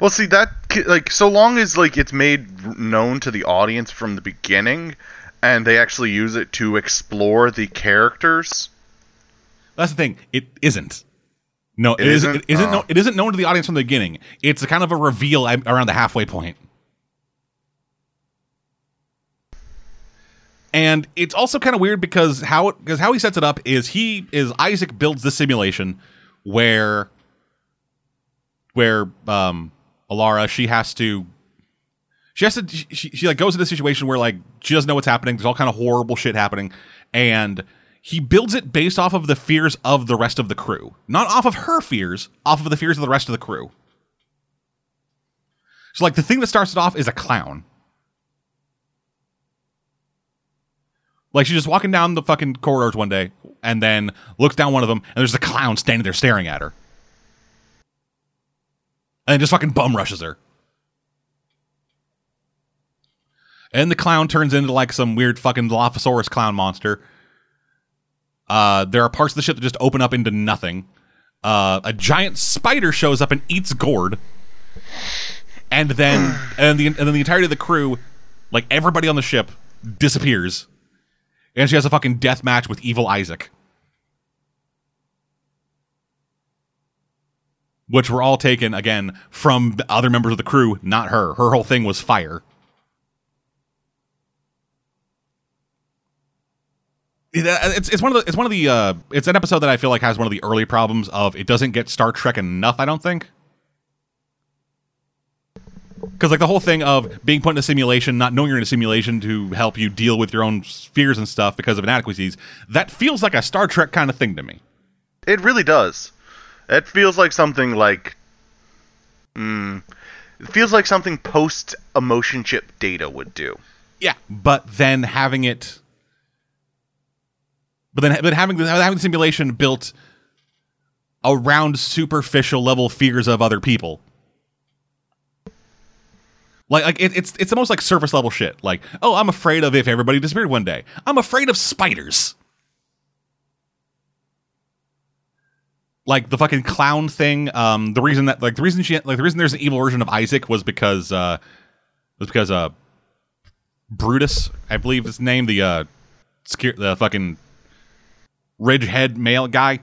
Well, see that like so long as like it's made known to the audience from the beginning, and they actually use it to explore the characters. That's the thing. It isn't. No, It it isn't. It isn't. Oh. No, it isn't known to the audience from the beginning. It's a kind of a reveal around the halfway point. And it's also kind of weird because how because how he sets it up is he is Isaac builds this simulation where where um Alara she has to she has to she, she like goes into a situation where like she doesn't know what's happening. There's all kind of horrible shit happening. And he builds it based off of the fears of the rest of the crew. Not off of her fears off of the fears of the rest of the crew. So like the thing that starts it off is a clown like she's just walking down the fucking corridors one day and then looks down one of them and there's a clown standing there staring at her and just fucking bum rushes her and the clown turns into like some weird fucking Dilophosaurus clown monster. Uh, there are parts of the ship that just open up into nothing. Uh, a giant spider shows up and eats Gord, and then and the and then the entirety of the crew, like everybody on the ship, disappears, and she has a fucking death match with evil Isaac, which were all taken again from the other members of the crew, not her. Her whole thing was fire. Uh, it's it's one of the it's one of the uh it's an episode that I feel like has one of the early problems of it doesn't get Star Trek enough. I don't think because like the whole thing of being put in a simulation, not knowing you're in a simulation to help you deal with your own fears and stuff because of inadequacies, that feels like a Star Trek kind of thing to me. It really does. It feels like something like, mm, It feels like something post emotion chip data would do. Yeah, but then having it, but then but having the, having the simulation built around superficial level fears of other people. Like, like it, it's it's almost like surface level shit. Like, oh, I'm afraid of if everybody disappeared one day. I'm afraid of spiders. Like the fucking clown thing. Um, the reason that like the reason she like the reason there's an evil version of Isaac was because uh was because uh Brutus, I believe his name, the uh scare the fucking ridgehead male guy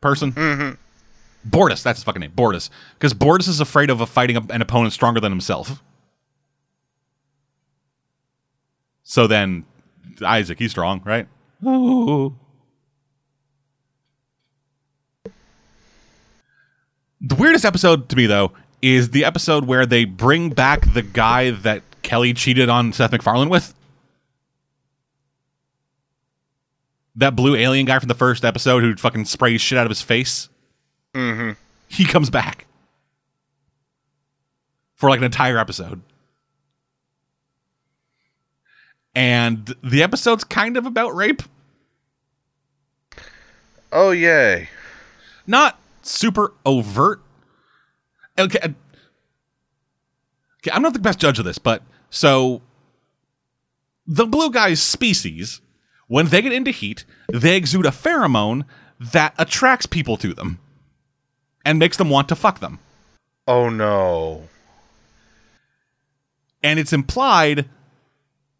person. Mm-hmm. Bortus, that's his fucking name. Bortus. Because Bortus is afraid of a fighting an opponent stronger than himself. So then Isaac, he's strong, right? Oh. The weirdest episode to me though is the episode where they bring back the guy that Kelly cheated on Seth MacFarlane with. That blue alien guy from the first episode who fucking sprays shit out of his face. Mm-hmm. He comes back for like an entire episode. And the episode's kind of about rape. Oh yay! Not super overt. Okay, okay, I'm not the best judge of this, but so the blue guy's species, when they get into heat, they exude a pheromone that attracts people to them and makes them want to fuck them. Oh no! And it's implied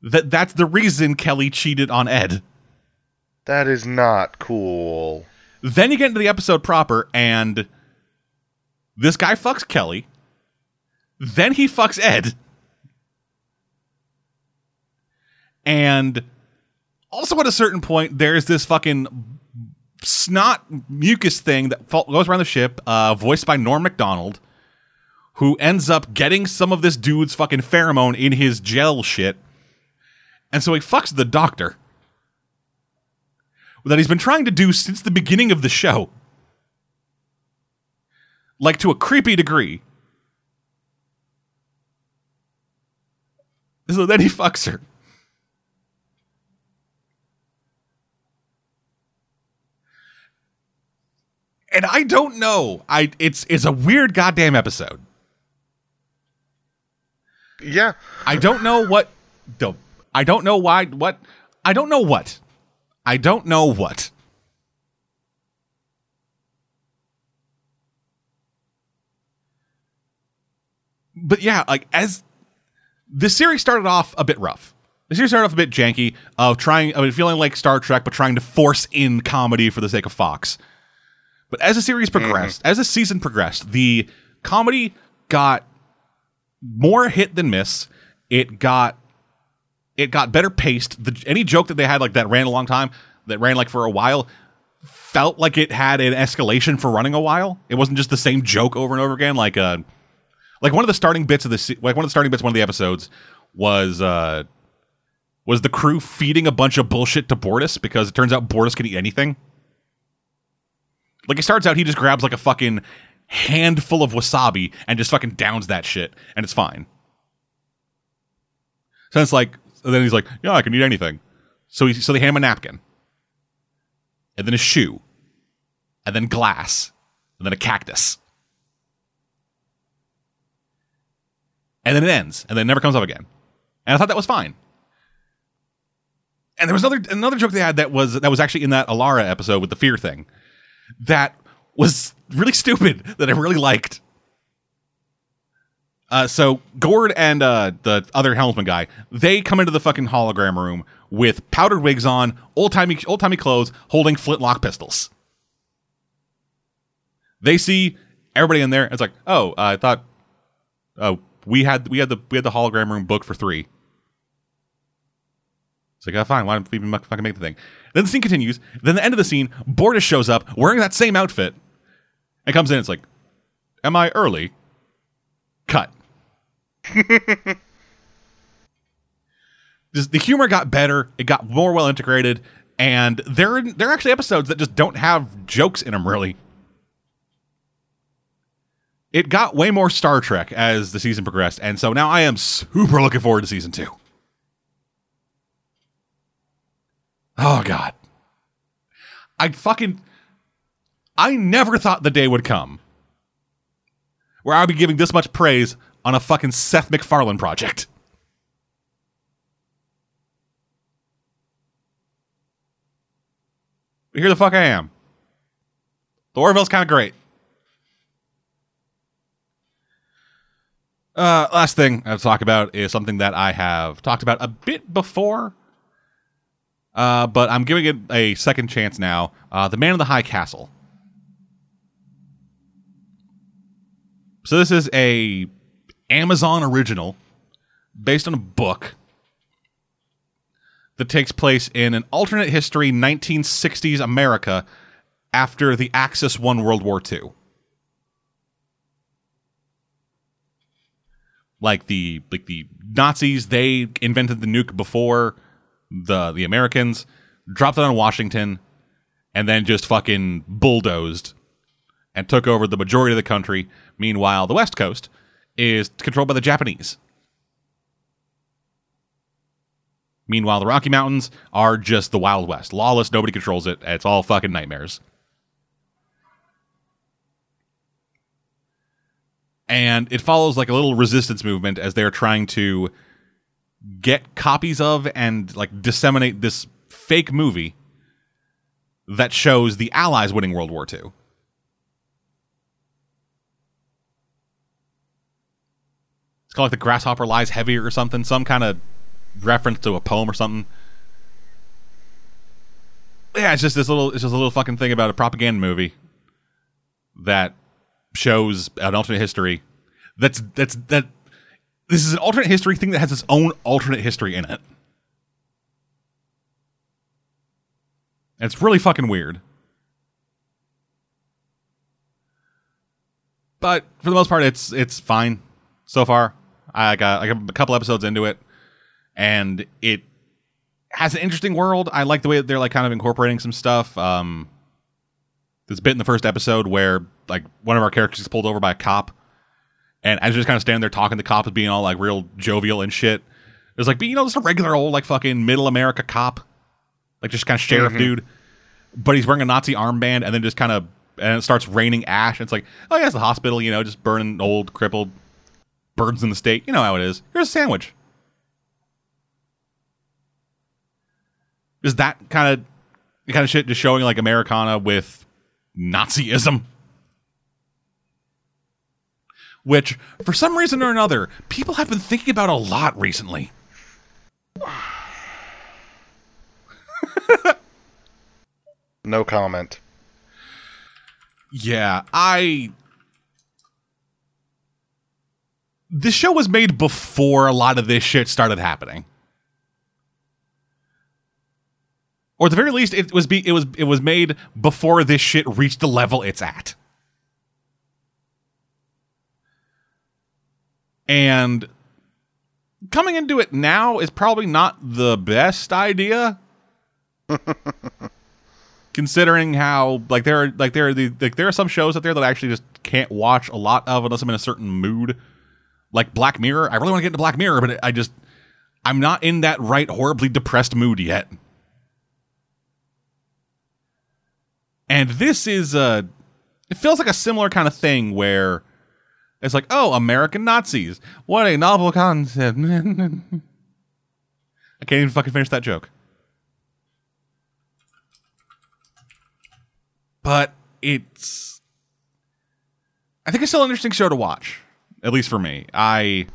that that's the reason Kelly cheated on Ed. That is not cool. Then you get into the episode proper, and this guy fucks Kelly. Then he fucks Ed. And also at a certain point, there's this fucking snot mucus thing that goes around the ship, uh, voiced by Norm MacDonald, who ends up getting some of this dude's fucking pheromone in his gel shit. And so he fucks the doctor that he's been trying to do since the beginning of the show. Like to a creepy degree. So then he fucks her. And I don't know. I it's it's a weird goddamn episode. Yeah. I don't know what the I don't know why what I don't know what. I don't know what. But yeah, like as the series started off a bit rough. The series started off a bit janky of trying of feeling like Star Trek, but trying to force in comedy for the sake of Fox. But as the series progressed, mm-hmm. as the season progressed, the comedy got more hit than miss. It got it got better paced. The, any joke that they had like that ran a long time, that ran like for a while, felt like it had an escalation for running a while. It wasn't just the same joke over and over again. Like uh, like one of the starting bits of the like one of the starting bits of one of the episodes was uh was the crew feeding a bunch of bullshit to Bortus because it turns out Bortus can eat anything. Like it starts out, he just grabs like a fucking handful of wasabi and just fucking downs that shit, and it's fine. So it's like, then he's like, yeah, I can eat anything. So he, so they hand him a napkin, and then a shoe, and then glass, and then a cactus. And then it ends, and then it never comes up again. And I thought that was fine. And there was another another joke they had that was that was actually in that Alara episode with the fear thing that was really stupid that I really liked. Uh, so Gord and uh, the other helmsman guy, they come into the fucking hologram room with powdered wigs on, old timey old timey clothes, holding flintlock pistols. They see everybody in there. It's like, oh, uh, I thought, oh, we had we had the we had the hologram room booked for three. It's like, oh, fine. Why don't we even fucking make the thing? Then the scene continues. Then the end of the scene, Bortus shows up wearing that same outfit and comes in. It's like, am I early? Cut. the humor got better. It got more well integrated, and there there are actually episodes that just don't have jokes in them really. it got way more Star Trek as the season progressed, and so now I am super looking forward to season two. Oh god. I fucking I never thought the day would come where I'd be giving this much praise on a fucking Seth MacFarlane project. Here the fuck I am. The Orville's kind of great. Uh, last thing I'll talk about is something that I have talked about a bit before, uh, but I'm giving it a second chance now. Uh, the Man in the High Castle. So this is a Amazon original based on a book that takes place in an alternate history 1960s America after the Axis won World War II. Like the like the Nazis, they invented the nuke before the the Americans, dropped it on Washington, and then just fucking bulldozed and took over the majority of the country. Meanwhile, the West Coast is controlled by the Japanese. Meanwhile, the Rocky Mountains are just the Wild West. Lawless, nobody controls it. It's all fucking nightmares. And it follows like a little resistance movement as they're trying to get copies of and like disseminate this fake movie that shows the Allies winning World War II. It's called like the grasshopper lies heavier or something, some kind of reference to a poem or something. Yeah, it's just this little, it's just a little fucking thing about a propaganda movie that shows an alternate history. That's that's that. This is an alternate history thing that has its own alternate history in it. It's really fucking weird. But for the most part, it's it's fine so far. I got like a couple episodes into it, and it has an interesting world. I like the way that they're like kind of incorporating some stuff. Um, this bit in the first episode where like one of our characters is pulled over by a cop, and as just kind of standing there talking, the cop is being all like real jovial and shit. It's like, but you know, just a regular old like fucking middle America cop, like just kind of sheriff Mm-hmm. dude, but he's wearing a Nazi armband, and then just kind of and it starts raining ash. And it's like, oh yeah, it's the hospital, you know, just burning old crippled birds in the state. You know how it is. Here's a sandwich. Is that kind of the kind of shit just showing like Americana with Nazism? Which, for some reason or another, people have been thinking about a lot recently. No comment. Yeah, I. This show was made before a lot of this shit started happening. Or at the very least, it was be it was it was made before this shit reached the level it's at. And coming into it now is probably not the best idea. considering how like there are like there are the like there are some shows out there that I actually just can't watch a lot of unless I'm in a certain mood. Like Black Mirror, I really want to get into Black Mirror, but I just I'm not in that right horribly depressed mood yet. And this is uh it feels like a similar kind of thing where it's like, oh, American Nazis. What a novel concept. I can't even fucking finish that joke. but it's I think it's still an interesting show to watch. At least for me. I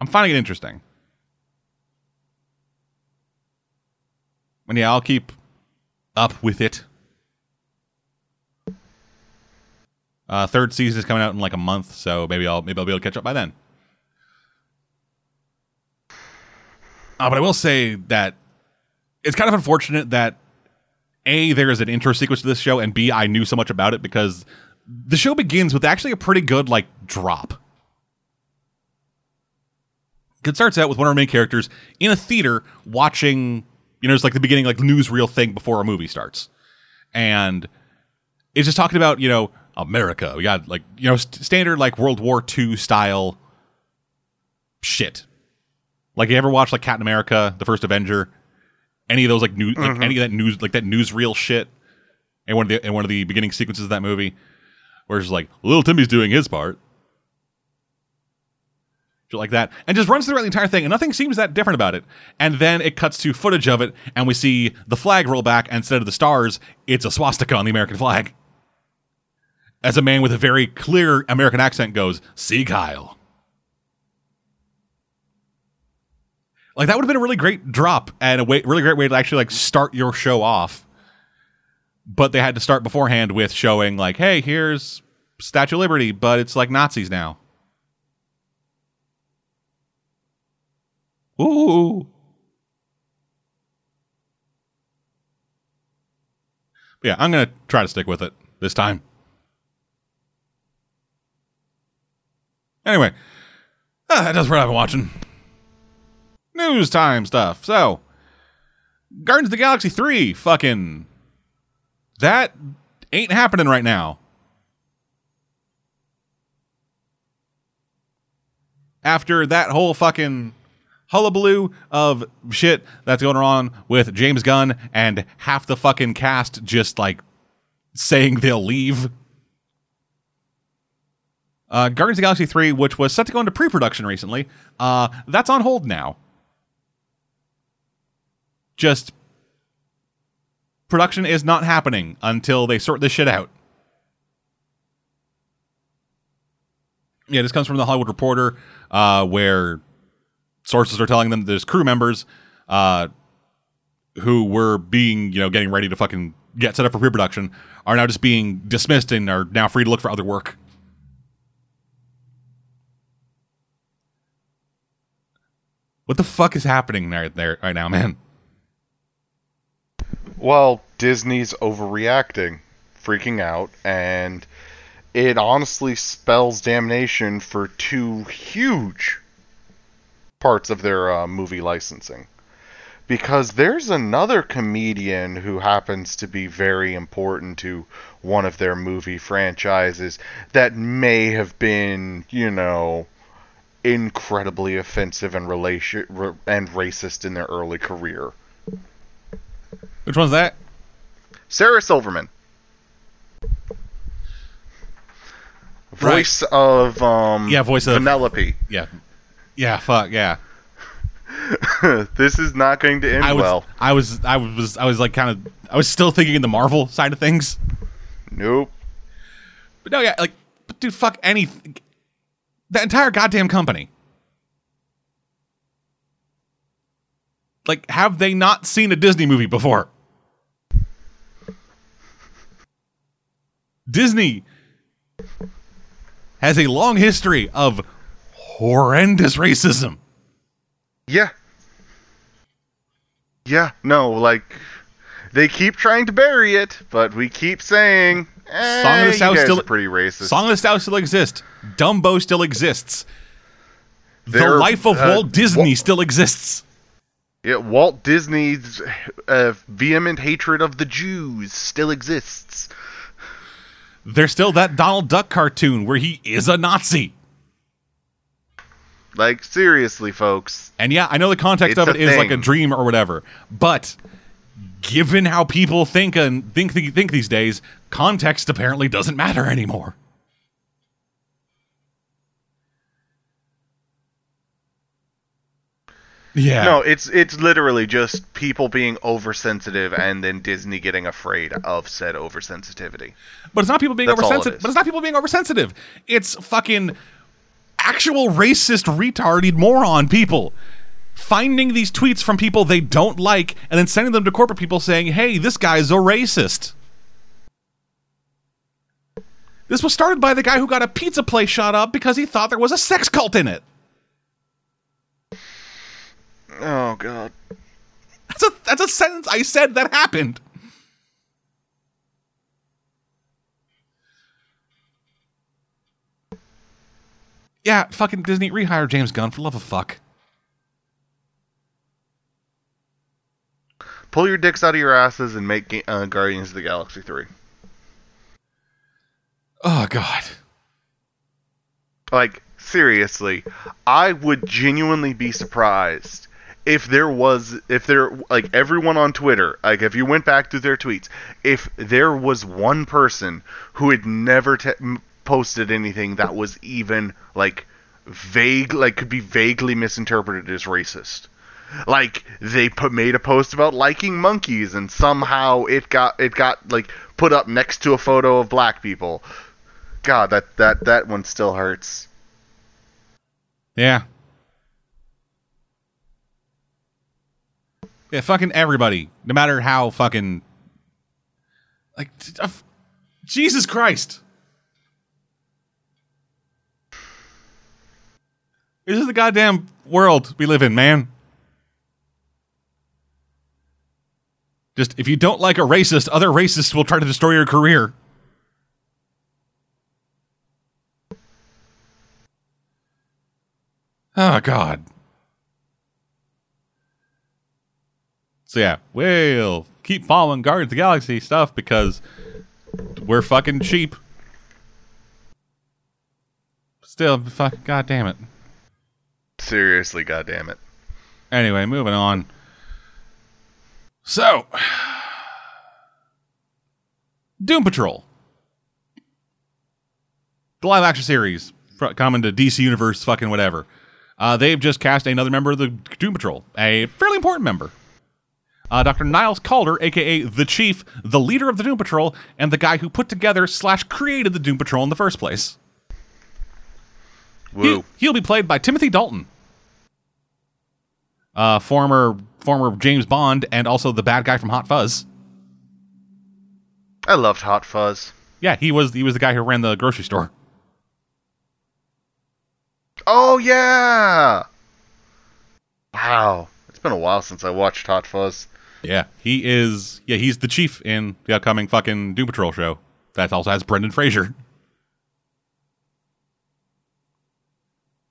I'm finding it interesting. And yeah, I'll keep up with it. Uh, third season is coming out in like a month, so maybe I'll maybe I'll be able to catch up by then. Uh, but I will say that it's kind of unfortunate that a there is an intro sequence to this show, and b I knew so much about it because the show begins with actually a pretty good like drop. It starts out with one of our main characters in a theater watching, you know, it's like the beginning like newsreel thing before a movie starts, and it's just talking about you know America. We got like you know st- standard like World War II style shit. Like you ever watch like Captain America, the First Avenger, any of those like news, like mm-hmm. any of that news, like that newsreel shit, and one of the in one of the beginning sequences of that movie, where it's like little Timmy's doing his part, like that, and just runs throughout the entire thing, and nothing seems that different about it. And then it cuts to footage of it, and we see the flag roll back, and instead of the stars, it's a swastika on the American flag. As a man with a very clear American accent goes, "Sieg Heil." Like that would have been a really great drop and a way, really great way to actually like start your show off. But they had to start beforehand with showing like, hey, here's Statue of Liberty, but it's like Nazis now. Ooh. Yeah, I'm gonna try to stick with it this time. Anyway, ah, that does what I've been watching news time stuff. So, Guardians of the Galaxy 3, fucking. That ain't happening right now. After that whole fucking hullabaloo of shit that's going on with James Gunn and half the fucking cast just like saying they'll leave. Uh, Guardians of Galaxy 3, which was set to go into pre production recently, uh, that's on hold now just production is not happening until they sort this shit out. Yeah, this comes from the Hollywood Reporter, uh, where sources are telling them there's crew members uh, who were being, you know, getting ready to fucking get set up for pre-production are now just being dismissed and are now free to look for other work. What the fuck is happening there, there right now, man? Well, Disney's overreacting, freaking out, and it honestly spells damnation for two huge parts of their uh, movie licensing. Because there's another comedian who happens to be very important to one of their movie franchises that may have been, you know, incredibly offensive and relation and racist in their early career. Which one's that? Sarah Silverman. Voice of um Yeah, voice of- Penelope. Yeah. Yeah, fuck, yeah. this is not going to end I was, well. I was, I was, I was like kind of, I was still thinking in the Marvel side of things. Nope. But no, yeah, like, but dude, fuck anything. The entire goddamn company. Like, have they not seen a Disney movie before? Disney has a long history of horrendous racism. Yeah. Yeah, no, like they keep trying to bury it, but we keep saying eh, Song of the South still pretty racist. Song of the South still exists. Dumbo still exists. the They're, life of uh, Walt Disney still exists. Yeah, Walt Disney's uh, vehement hatred of the Jews still exists. There's still that Donald Duck cartoon where he is a Nazi. Like seriously, folks. And yeah, I know the context of it is like a dream or whatever, but given how people think and think think these days, context apparently doesn't matter anymore. Yeah. No, it's it's literally just people being oversensitive and then Disney getting afraid of said oversensitivity. But it's not people being That's all it oversensitive. But it's not people being oversensitive. It's fucking actual racist, retarded moron people finding these tweets from people they don't like and then sending them to corporate people saying, "Hey, this guy's a racist." This was started by the guy who got a pizza place shot up because he thought there was a sex cult in it. Oh god. That's a that's a sentence I said that happened. Yeah, fucking Disney rehire James Gunn for love of fuck. Pull your dicks out of your asses and make uh, Guardians of the Galaxy 3. Oh God. Like seriously, I would genuinely be surprised if there was if there like everyone on Twitter, like if you went back through their tweets, if there was one person who had never te- posted anything that was even like vague like could be vaguely misinterpreted as racist. Like they put made a post about liking monkeys and somehow it got it got like put up next to a photo of black people. God, that that that one still hurts. Yeah. Yeah, fucking everybody, no matter how fucking like uh, Jesus Christ. This is the goddamn world we live in, man. Just if you don't like a racist, other racists will try to destroy your career. Oh God. So yeah, we'll keep following Guardians of the Galaxy stuff because we're fucking cheap. Still, fuck, god damn it. Seriously, god damn goddammit. Anyway, moving on. So, Doom Patrol, the live action series coming to DC Universe, fucking whatever. Uh, they've just cast another member of the Doom Patrol, a fairly important member. Uh, Dr. Niles Calder, aka the Chief, the leader of the Doom Patrol, and the guy who put together slash created the Doom Patrol in the first place. Woo. He, will be played by Timothy Dalton, uh, former former James Bond, and also the bad guy from Hot Fuzz. I loved Hot Fuzz. Yeah, he was he was the guy who ran the grocery store. Oh yeah. Wow. It's been a while since I watched Hot Fuzz. Yeah, he is. Yeah, he's the chief in the upcoming fucking Doom Patrol show. That also has Brendan Fraser.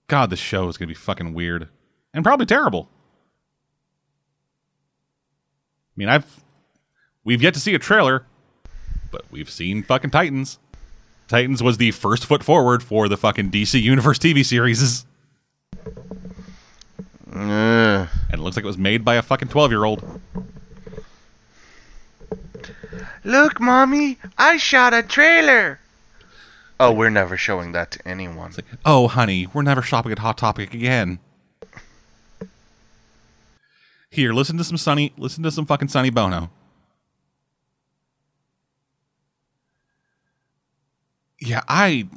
God, this show is gonna be fucking weird and probably terrible. I mean, I've we've yet to see a trailer, but we've seen fucking Titans. Titans was the first foot forward for the fucking DC Universe TV series, Ugh. and it looks like it was made by a fucking twelve year old. Look, mommy, I shot a trailer. Oh, we're never showing that to anyone. It's like, oh, honey, we're never shopping at Hot Topic again. Here, listen to some Sonny. Listen to some fucking Sonny Bono. Yeah, I.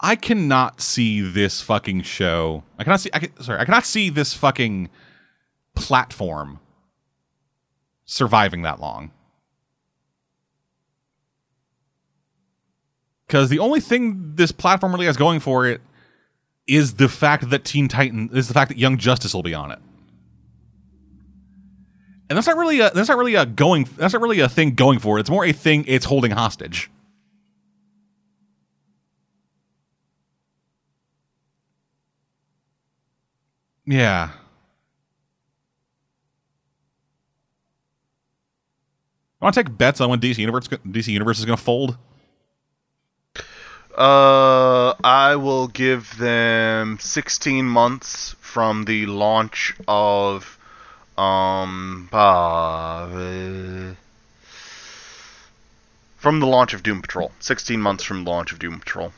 I cannot see this fucking show. I cannot see. I can, sorry, I cannot see this fucking platform surviving that long. Because the only thing this platform really has going for it is the fact that Teen Titan is the fact that Young Justice will be on it. And that's not really a that's not really a going that's not really a thing going for it. It's more a thing it's holding hostage. Yeah. I want to take bets on when DC Universe DC Universe is going to fold? Uh, I will give them 16 months from the launch of um uh, from the launch of Doom Patrol. 16 months from the launch of Doom Patrol.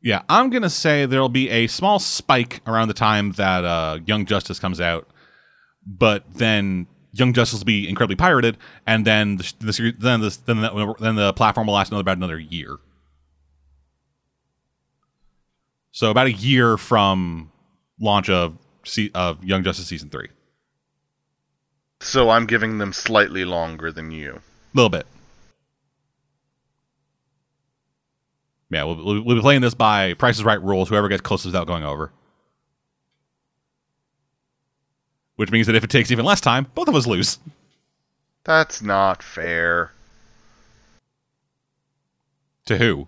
Yeah, I'm gonna say there'll be a small spike around the time that uh, Young Justice comes out, but then Young Justice will be incredibly pirated, and then the, the then the then the, then the platform will last another about another year. So about a year from launch of of Young Justice season three, So I'm giving them slightly longer than you. a little bit. Yeah, we'll, we'll, we'll be playing this by Price is Right rules. Whoever gets closest without going over. Which means that if it takes even less time, both of us lose. That's not fair. To who?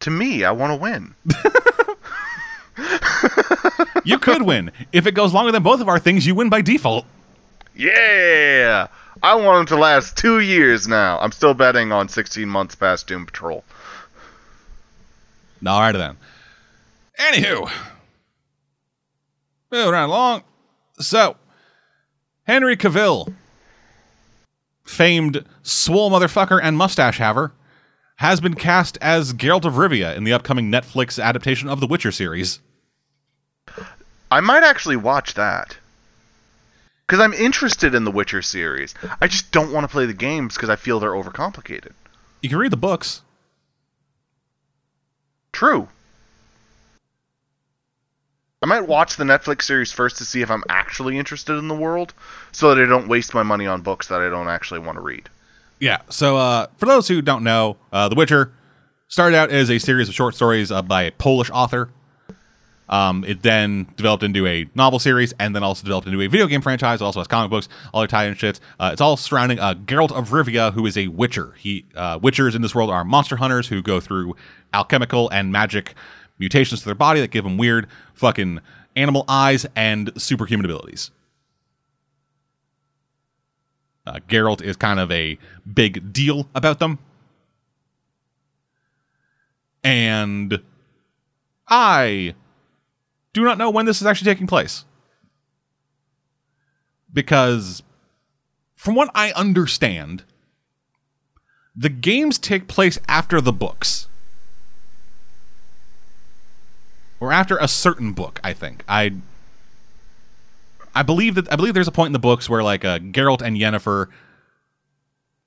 To me, I want to win. You could win. If it goes longer than both of our things, you win by default. Yeah. I want him to last two years now. I'm still betting on 16 months past Doom Patrol. All right then. Anywho, moving right along. So, Henry Cavill, famed swole motherfucker and mustache haver, has been cast as Geralt of Rivia in the upcoming Netflix adaptation of the Witcher series. I might actually watch that. Because I'm interested in the Witcher series. I just don't want to play the games because I feel they're overcomplicated. You can read the books. True. I might watch the Netflix series first to see if I'm actually interested in the world, so that I don't waste my money on books that I don't actually want to read. Yeah. So, uh, for those who don't know, uh, The Witcher started out as a series of short stories uh, by a Polish author. Um, it then developed into a novel series, and then also developed into a video game franchise. It also has comic books, all the tie-in shits. Uh, it's all surrounding uh, Geralt of Rivia, who is a Witcher. He uh, Witchers in this world are monster hunters who go through alchemical and magic mutations to their body that give them weird fucking animal eyes and superhuman abilities. Uh, Geralt is kind of a big deal about them. And I do not know when this is actually taking place. Because, from what I understand, the games take place after the books. Or after a certain book, I think. I I believe that I believe there's a point in the books where like uh, Geralt and Yennefer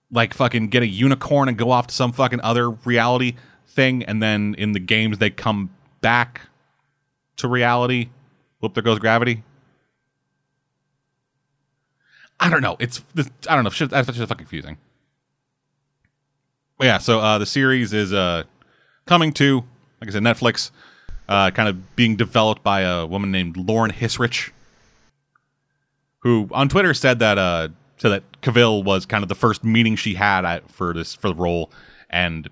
like fucking get a unicorn and go off to some fucking other reality thing, and then in the games they come back to reality. Whoop! There goes gravity. I don't know. It's I don't know. Shit, that's just fucking confusing. But yeah, so uh, the series is uh, coming to, like I said, Netflix. Uh, kind of being developed by a woman named Lauren Hissrich, who on Twitter said that uh, said that Cavill was kind of the first meeting she had at, for this for the role, and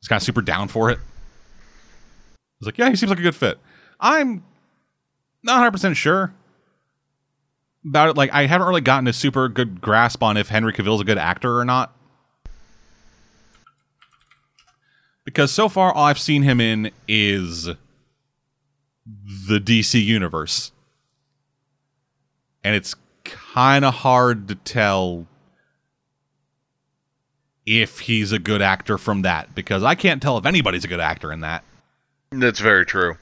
was kind of super down for it. I was like, yeah, he seems like a good fit. I'm not 100 percent sure about it. Like, I haven't really gotten a super good grasp on if Henry Cavill's a good actor or not. Because so far, all I've seen him in is the DC universe. And it's kind of hard to tell if he's a good actor from that because I can't tell if anybody's a good actor in that. That's very true.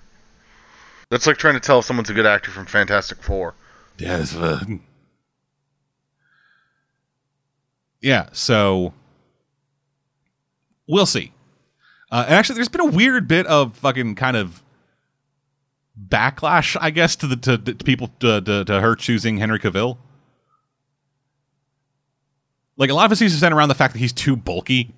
That's like trying to tell if someone's a good actor from Fantastic Four. Yes. Uh, yeah, so we'll see. Uh, and actually, there's been a weird bit of fucking kind of backlash, I guess, to the to, to people to, to, to her choosing Henry Cavill. Like a lot of it seems to center around the fact that he's too bulky.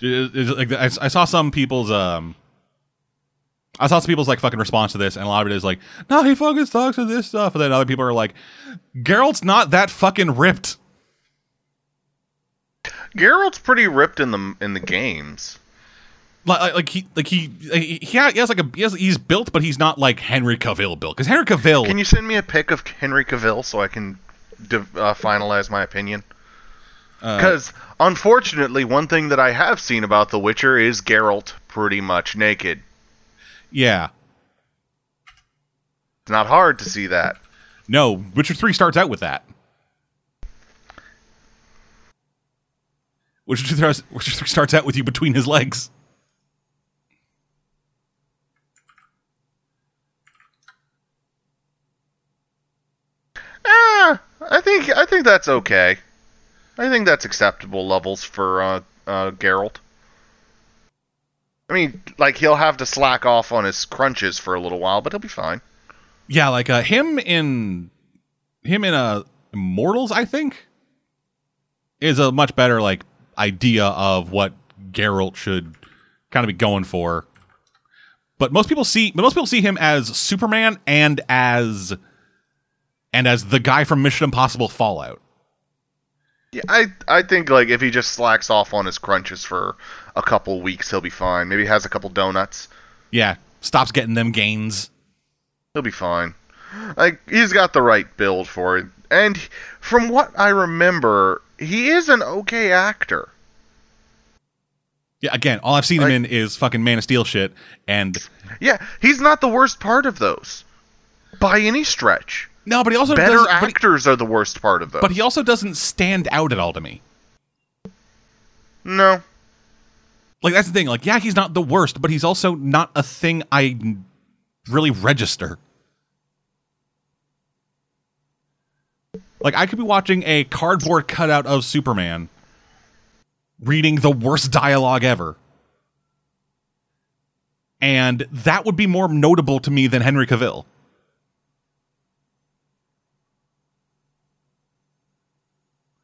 Like I, saw some people's um, I saw some people's like fucking response to this, and a lot of it is like, "No, he fucking sucks at this stuff," and then other people are like, "Geralt's not that fucking ripped." Geralt's pretty ripped in the in the games. Like, like, he, like he, he, he has like a, he has, he's built, but he's not like Henry Cavill built. Because Henry Cavill, Can you send me a pic of Henry Cavill so I can div- uh, finalize my opinion? uh, Because unfortunately, one thing that I have seen about The Witcher is Geralt pretty much naked. yeah, It's not hard to see that. no, Witcher three starts out with that. Witcher starts out with you between his legs. Ah, I think I think that's okay. I think that's acceptable levels for uh, uh, Geralt. I mean, like he'll have to slack off on his crunches for a little while, but he'll be fine. Yeah, like uh, him in him in uh, Immortals, I think, is a much better like idea of what Geralt should kind of be going for. But most people see, but most people see him as Superman and as and as the guy from Mission Impossible Fallout. Yeah, I I think like if he just slacks off on his crunches for a couple weeks, he'll be fine. Maybe has a couple donuts. Yeah, stops getting them gains. He'll be fine. Like he's got the right build for it. And from what I remember, he is an okay actor. Yeah, again, all I've seen Like- him in is fucking Man of Steel shit, and Yeah, he's not the worst part of those. By any stretch. no, but he also Better but he, actors are the worst part of those. but he also doesn't stand out at all to me. no. Like that's the thing. Like, yeah, he's not the worst, but he's also not a thing I really register. Like, I could be watching a cardboard cutout of Superman reading the worst dialogue ever. And that would be more notable to me than Henry Cavill.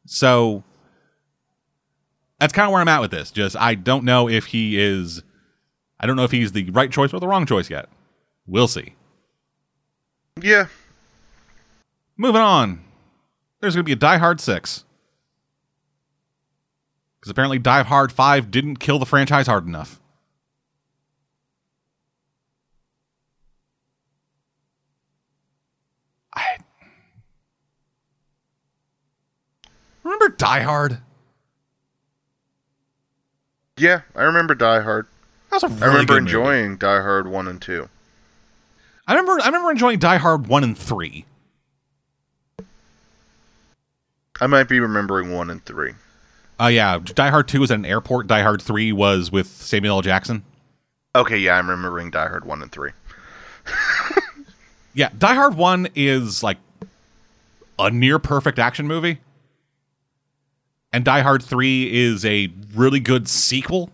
So that's kind of where I'm at with this. Just I don't know if he is I don't know if he's the right choice or the wrong choice yet. We'll see. Yeah. Moving on. There's going to be a Die Hard 6. Because apparently Die Hard 5 didn't kill the franchise hard enough. I. Remember Die Hard? Yeah, I remember Die Hard. That was a really I remember good movie. enjoying Die Hard 1 and 2. I remember I remember enjoying Die Hard 1 and 3. I might be remembering 1 and 3. Uh yeah, Die Hard 2 was at an airport. Die Hard 3 was with Samuel L. Jackson. Okay, yeah, I'm remembering Die Hard 1 and 3. Yeah, Die Hard 1 is like a near perfect action movie. And Die Hard 3 is a really good sequel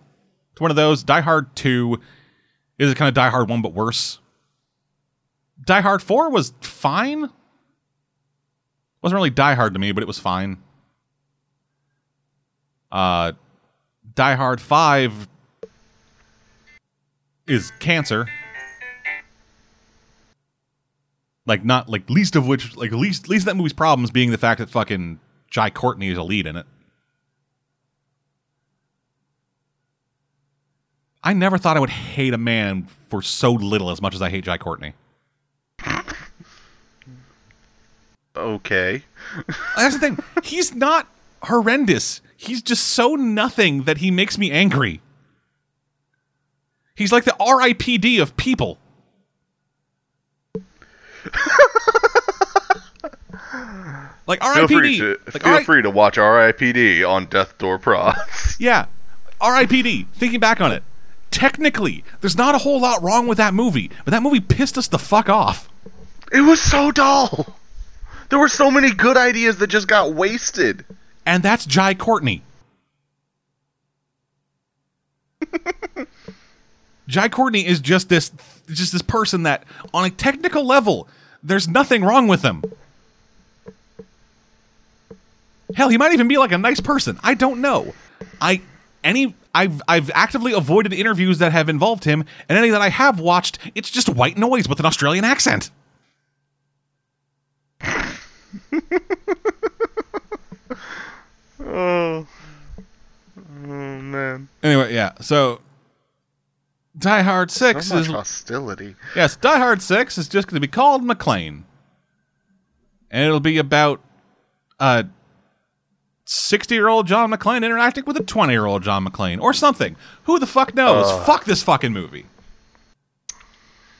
to one of those. Die Hard 2 is kind of Die Hard 1 but worse. Die Hard 4 was fine. Wasn't really Die Hard to me, but it was fine. Uh Die Hard 5 is cancer. Like not like least of which like least least of that movie's problems being the fact that fucking Jai Courtney is a lead in it. I never thought I would hate a man for so little as much as I hate Jai Courtney. Okay. That's the thing. He's not horrendous. He's just so nothing that he makes me angry. He's like the RIPD of people. like Feel free RIPD. to like, feel RI free to watch R.I.P.D. on Death Door Prods. Yeah. RIPD. Thinking back on it. Technically, there's not a whole lot wrong with that movie, but that movie pissed us the fuck off. It was so dull. There were so many good ideas that just got wasted. And that's Jai Courtney. Jai Courtney is just this just this person that on a technical level, there's nothing wrong with him. Hell, he might even be like a nice person. I don't know. I any I've I've actively avoided interviews that have involved him, and any that I have watched, it's just white noise with an Australian accent. Oh. Oh man. Anyway, yeah. So Die Hard 6 So is hostility. Yes, Die Hard 6 is just going to be called McClane. And it'll be about a 60 year old John McClane interacting with a 20 year old John McClane or something. Who the fuck knows? Ugh. Fuck this fucking movie.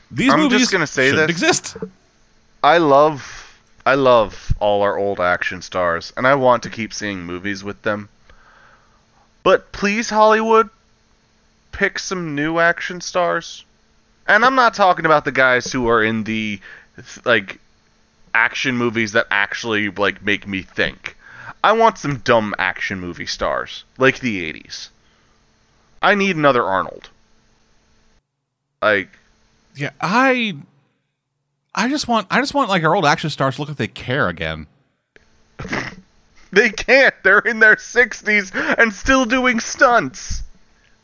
These I'm movies just gonna say shouldn't this. exist. I love I love all our old action stars and I want to keep seeing movies with them. But please Hollywood pick some new action stars. And I'm not talking about the guys who are in the like action movies that actually like make me think. I want some dumb action movie stars like the 80s. I need another Arnold. Like Yeah, I I just want I just want like our old action stars to look like they care again. They can't. They're in their 60s and still doing stunts.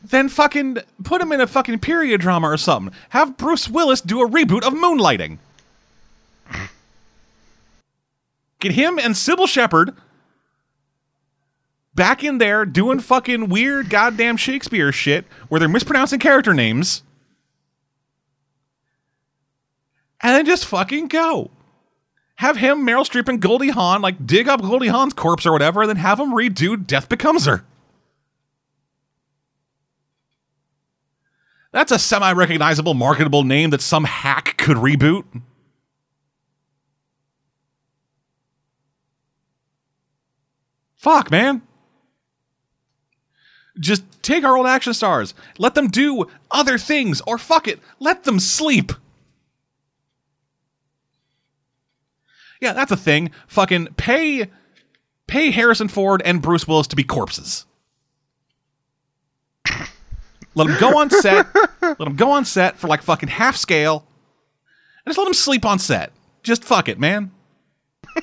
Then fucking put him in a fucking period drama or something. Have Bruce Willis do a reboot of Moonlighting. Get him and Cybill Shepherd back in there doing fucking weird goddamn Shakespeare shit where they're mispronouncing character names. And then just fucking go. Have him, Meryl Streep, and Goldie Hawn like dig up Goldie Hawn's corpse or whatever, and then have him redo Death Becomes Her. That's a semi recognizable, marketable name that some hack could reboot. Fuck, man. Just take our old action stars, let them do other things, or fuck it, let them sleep. Yeah, that's a thing. Fucking pay pay Harrison Ford and Bruce Willis to be corpses. Let them go on set. let them go on set for like fucking half scale. And just let them sleep on set. Just fuck it, man.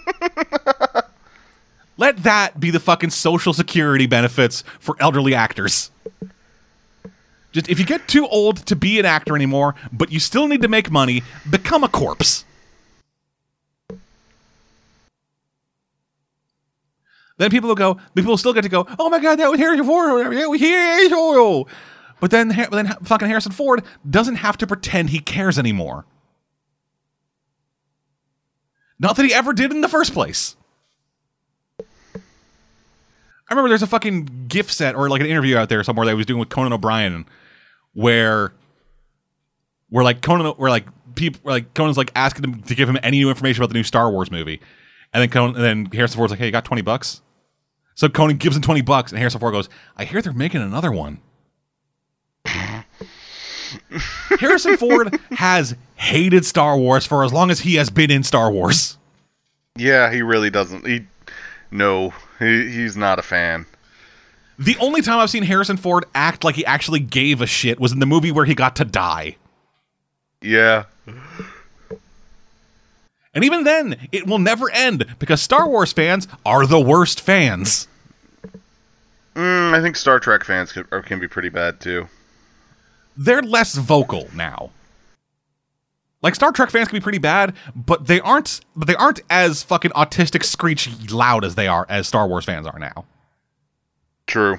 let that be the fucking social security benefits for elderly actors. Just if you get too old to be an actor anymore, but you still need to make money, become a corpse. Then people will go. People still get to go. Oh my god, that was Harrison Ford or whatever. We Harrison. But then, then fucking Harrison Ford doesn't have to pretend he cares anymore. Not that he ever did in the first place. I remember there's a fucking gift set or like an interview out there somewhere that I was doing with Conan O'Brien, where, where like Conan, where like people, like Conan's like asking him to give him any new information about the new Star Wars movie, and then Conan, and then Harrison Ford's like, "Hey, you got twenty bucks?" So Conan gives him 20 bucks, and Harrison Ford goes, I hear they're making another one. Harrison Ford has hated Star Wars for as long as he has been in Star Wars. Yeah, he really doesn't. He no, he, he's not a fan. The only time I've seen Harrison Ford act like he actually gave a shit was in the movie where he got to die. Yeah. And even then, it will never end because Star Wars fans are the worst fans. Mm, I think Star Trek fans can, can be pretty bad too. They're less vocal now. Like Star Trek fans can be pretty bad, but they aren't. But they aren't as fucking autistic, screechy loud as they are as Star Wars fans are now. True.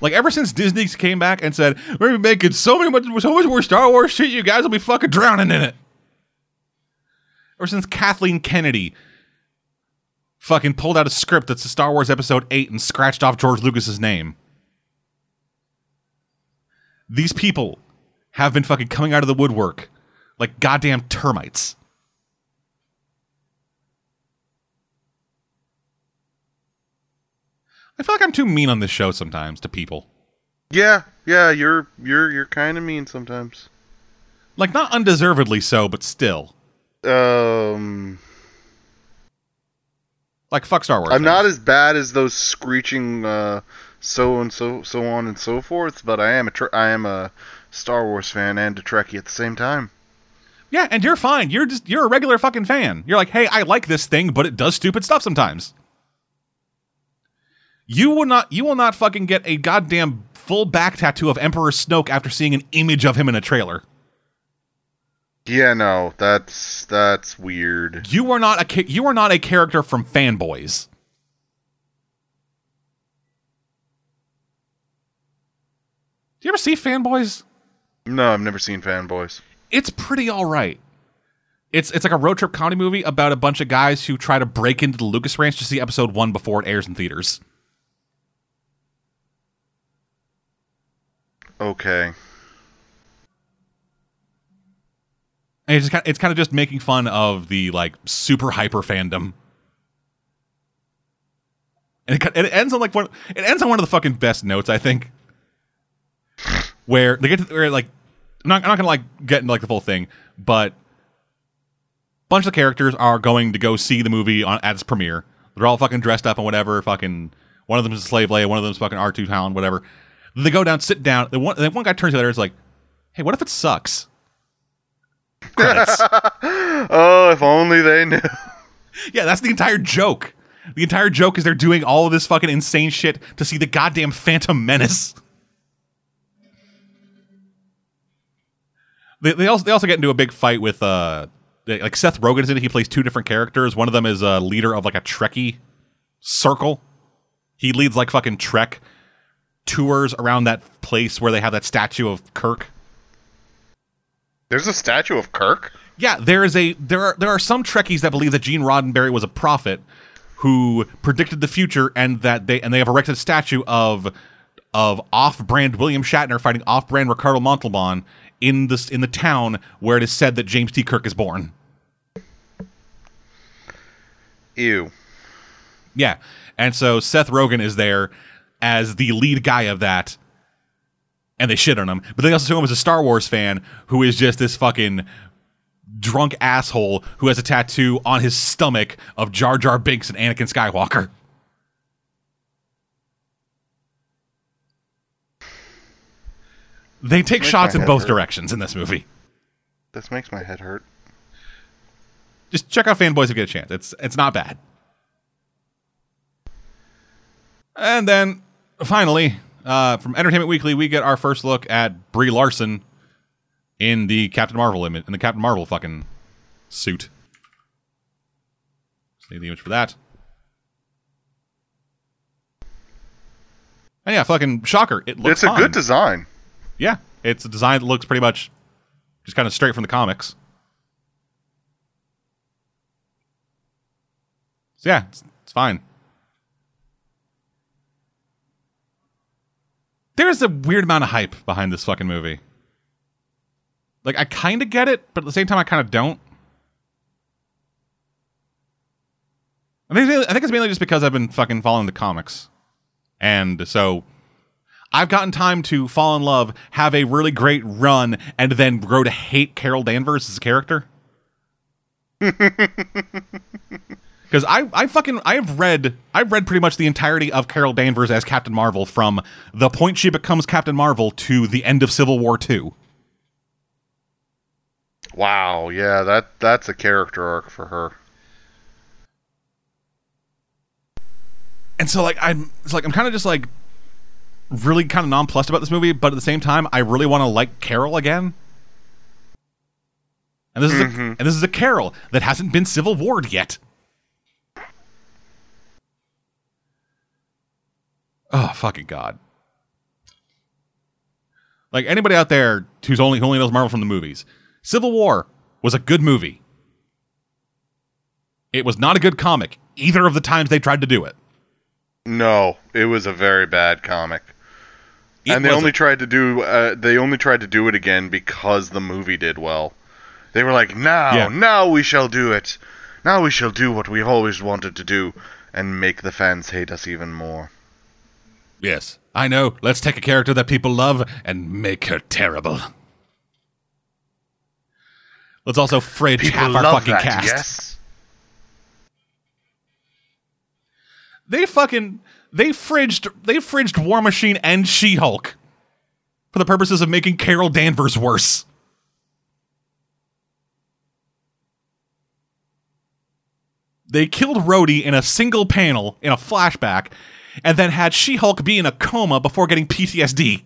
Like ever since Disney came back and said we're making so many much so much more Star Wars shit, you guys will be fucking drowning in it or since Kathleen Kennedy fucking pulled out a script that's a Star Wars Episode 8 and scratched off George Lucas's name. These people have been fucking coming out of the woodwork like goddamn termites. I feel like I'm too mean on this show sometimes to people. Yeah, yeah, you're you're you're kind of mean sometimes. Like not undeservedly so, but still. Um, like fuck Star Wars. I'm not as bad as those screeching uh, so and so so on and so forth, but I am a tr- I am a Star Wars fan and a Trekkie at the same time. Yeah, and you're fine. You're just you're a regular fucking fan. You're like, hey, I like this thing, but it does stupid stuff sometimes. You will not you will not fucking get a goddamn full back tattoo of Emperor Snoke after seeing an image of him in a trailer. Yeah, no, that's that's weird. You are not a you are not a character from Fanboys. Do you ever see Fanboys? No, I've never seen Fanboys. It's pretty all right. It's it's like a road trip comedy movie about a bunch of guys who try to break into the Lucas Ranch to see episode 1 before it airs in theaters. Okay. And it's kind of, it's kind of just making fun of the like super hyper fandom. And it, it ends on like one it ends on one of the fucking best notes I think. Where they get to where like I'm not I'm not gonna like get into like the full thing, but a bunch of characters are going to go see the movie on at its premiere. They're all fucking dressed up and whatever. Fucking one of them is a slave Leia, one of them is fucking R two Hound, whatever. They go down, sit down. The one, the one guy turns to the other, and is like, "Hey, what if it sucks?" Credits. oh, if only they knew. Yeah, that's the entire joke. The entire joke is they're doing all of this fucking insane shit to see the goddamn Phantom Menace. They, they also they also get into a big fight with uh like Seth Rogen is in it. He plays two different characters. One of them is a leader of like a Trekkie circle. He leads like fucking Trek tours around that place where they have that statue of Kirk. There's a statue of Kirk. Yeah, there is a there are there are some Trekkies that believe that Gene Roddenberry was a prophet who predicted the future and that they and they have erected a statue of of off-brand William Shatner fighting off-brand Ricardo Montalban in this in the town where it is said that James T. Kirk is born. Ew. Yeah. And so Seth Rogen is there as the lead guy of that. And they shit on him. But they also show him as a Star Wars fan who is just this fucking drunk asshole who has a tattoo on his stomach of Jar Jar Binks and Anakin Skywalker. They take shots in both hurt. directions in this movie. This makes my head hurt. Just check out Fanboys if you get a chance. It's it's not bad. And then finally, uh, from Entertainment Weekly, we get our first look at Brie Larson in the Captain Marvel image in the Captain Marvel fucking suit. Just need the image for that. And yeah, fucking shocker. It looks it's a fine. good design. Yeah, it's a design that looks pretty much just kind of straight from the comics. So yeah, it's, it's fine. There's a weird amount of hype behind this fucking movie. Like I kind of get it, but at the same time I kind of don't. I think I think it's mainly just because I've been fucking following the comics, and so I've gotten time to fall in love, have a really great run, and then grow to hate Carol Danvers as a character. Because I, I fucking I've read I've read pretty much the entirety of Carol Danvers as Captain Marvel from the point she becomes Captain Marvel to the end of Civil War Two. Wow, yeah, that that's a character arc for her. And so like I'm it's like I'm kind of just like really kind of nonplussed about this movie, but at the same time I really want to like Carol again. And this is a, mm-hmm. and this is a Carol that hasn't been Civil Warred yet. Oh fucking god! Like anybody out there who's only who only knows Marvel from the movies, Civil War was a good movie. It was not a good comic either of the times they tried to do it. No, it was a very bad comic. It and they only tried to do uh, they only tried to do it again because the movie did well. They were like, "Now, Yeah. now we shall do it. Now we shall do what we've always wanted to do and make the fans hate us even more." Yes, I know. Let's take a character that people love and make her terrible. Let's also fridge People half our fucking that, cast. yes. They fucking they fridged they fridged War Machine and She Hulk for the purposes of making Carol Danvers worse. They killed Rhodey in a single panel in a flashback, and then had She Hulk be in a coma before getting PTSD.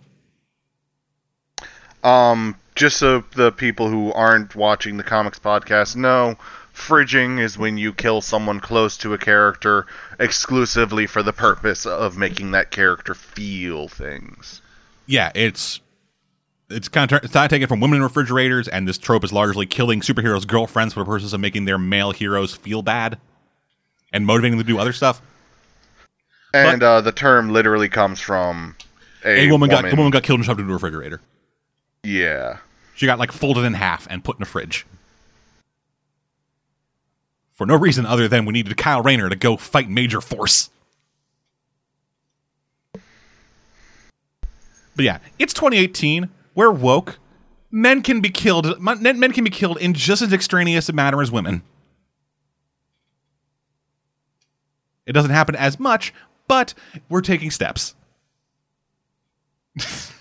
Um, just so the people who aren't watching the comics podcast know, fridging is when you kill someone close to a character exclusively for the purpose of making that character feel things. yeah, it's it's kind of it's not taken from women in refrigerators, and this trope is largely killing superheroes' girlfriends for the purpose of making their male heroes feel bad and motivating them to do other stuff. And uh, the term literally comes from a, A, woman, got a woman got killed and shoved into a refrigerator. Yeah. She got like folded in half and put in a fridge. For no reason other than we needed Kyle Rayner to go fight Major Force. But yeah, it's 2018. We're woke. Men can be killed. Men men can be killed in just as extraneous a manner as women. It doesn't happen as much, but we're taking steps.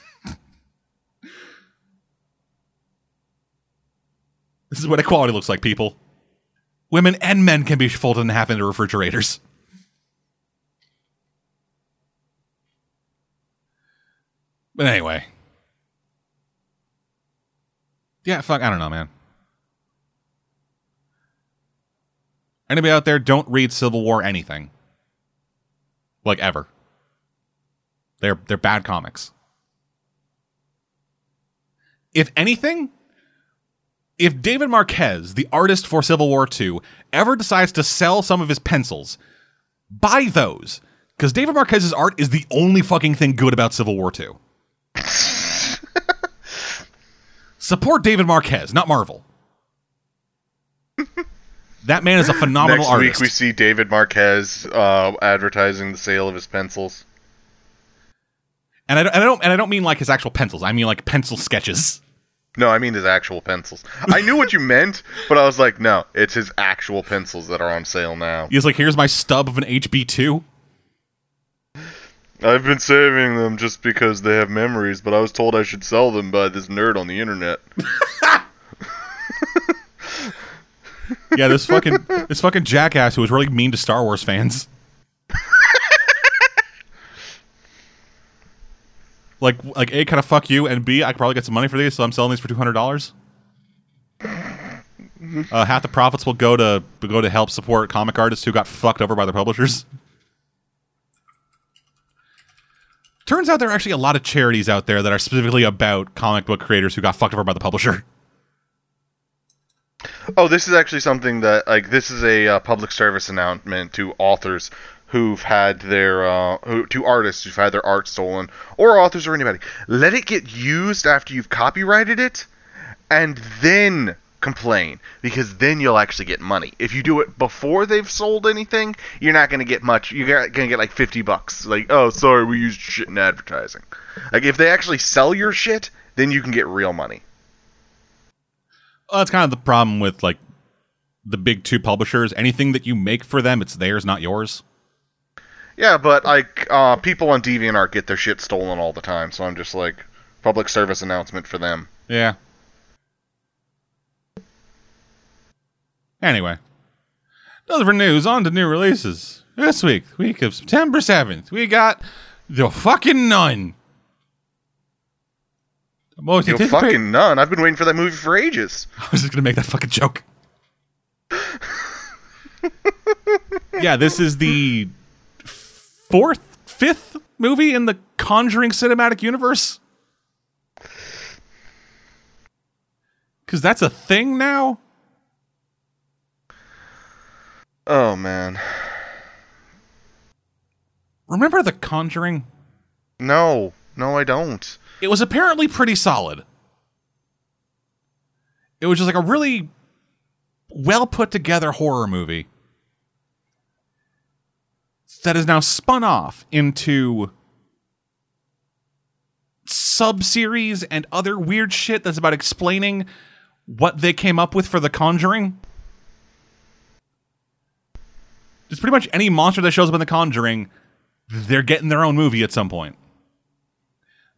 This is what equality looks like, people. Women and men can be folded in half into refrigerators. But anyway. Yeah, fuck, I don't know, man. Anybody out there, don't read Civil War anything. Like ever. They're they're bad comics. If anything, if David Marquez, the artist for Civil War II, ever decides to sell some of his pencils, buy those. Because David Marquez's art is the only fucking thing good about Civil War II. Support David Marquez, not Marvel. that man is a phenomenal Next artist. week we see David Marquez uh, advertising the sale of his pencils. and, I, and I don't and I don't mean like his actual pencils. I mean like pencil sketches. No, I mean his actual pencils. I knew what you meant, but I was like, no, it's his actual pencils that are on sale now. He's like, here's my stub of an HB2. I've been saving them just because they have memories, but I was told I should sell them by this nerd on the internet. Yeah, this fucking this fucking jackass who was really mean to Star Wars fans. like like A kind of fuck you and B I could probably get some money for these, so I'm selling these for two hundred dollars. Uh, half the profits will go to go to help support comic artists who got fucked over by their publishers. Turns out there are actually a lot of charities out there that are specifically about comic book creators who got fucked over by the publisher. Oh, this is actually something that like this is a uh, public service announcement to authors who've had their uh, who, to artists who've had their art stolen or authors or anybody. Let it get used after you've copyrighted it, and then complain because then you'll actually get money. If you do it before they've sold anything, you're not going to get much. You're going to get like 50 bucks. Like, oh, sorry, we used shit in advertising. Like if they actually sell your shit, then you can get real money. Well, that's kind of the problem with like the big two publishers. Anything that you make for them, it's theirs, not yours. Yeah, but like uh, people on DeviantArt get their shit stolen all the time, so I'm just like public service announcement for them. Yeah. Anyway, another for news. On to new releases. This week, week of September seventh, we got the fucking nun. Most You fucking none. I've been waiting for that movie for ages. I was just gonna make that fucking joke. yeah, this is the fourth, fifth movie in the Conjuring cinematic universe. Because that's a thing now. Oh man, Remember the Conjuring? no, no, I don't. It was apparently pretty solid. It was just like a really well put together horror movie that is now spun off into sub series and other weird shit that's about explaining what they came up with for The Conjuring. Just pretty much any monster that shows up in The Conjuring, they're getting their own movie at some point.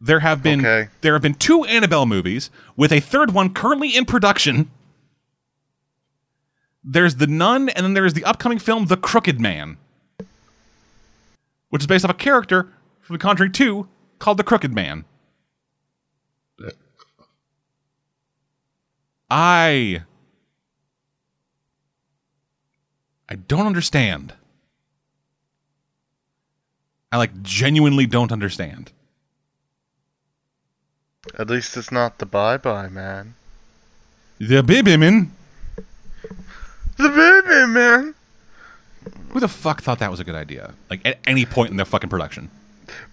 There have been Okay. there have been two Annabelle movies with a third one currently in production. There's The Nun and then there's the upcoming film The Crooked Man, which is based off a character from The Conjuring 2 called The Crooked Man. I I don't understand. I like genuinely don't understand. At least it's not the Bye Bye Man. The baby man. The baby man. Who the fuck thought that was a good idea? Like at any point in their fucking production.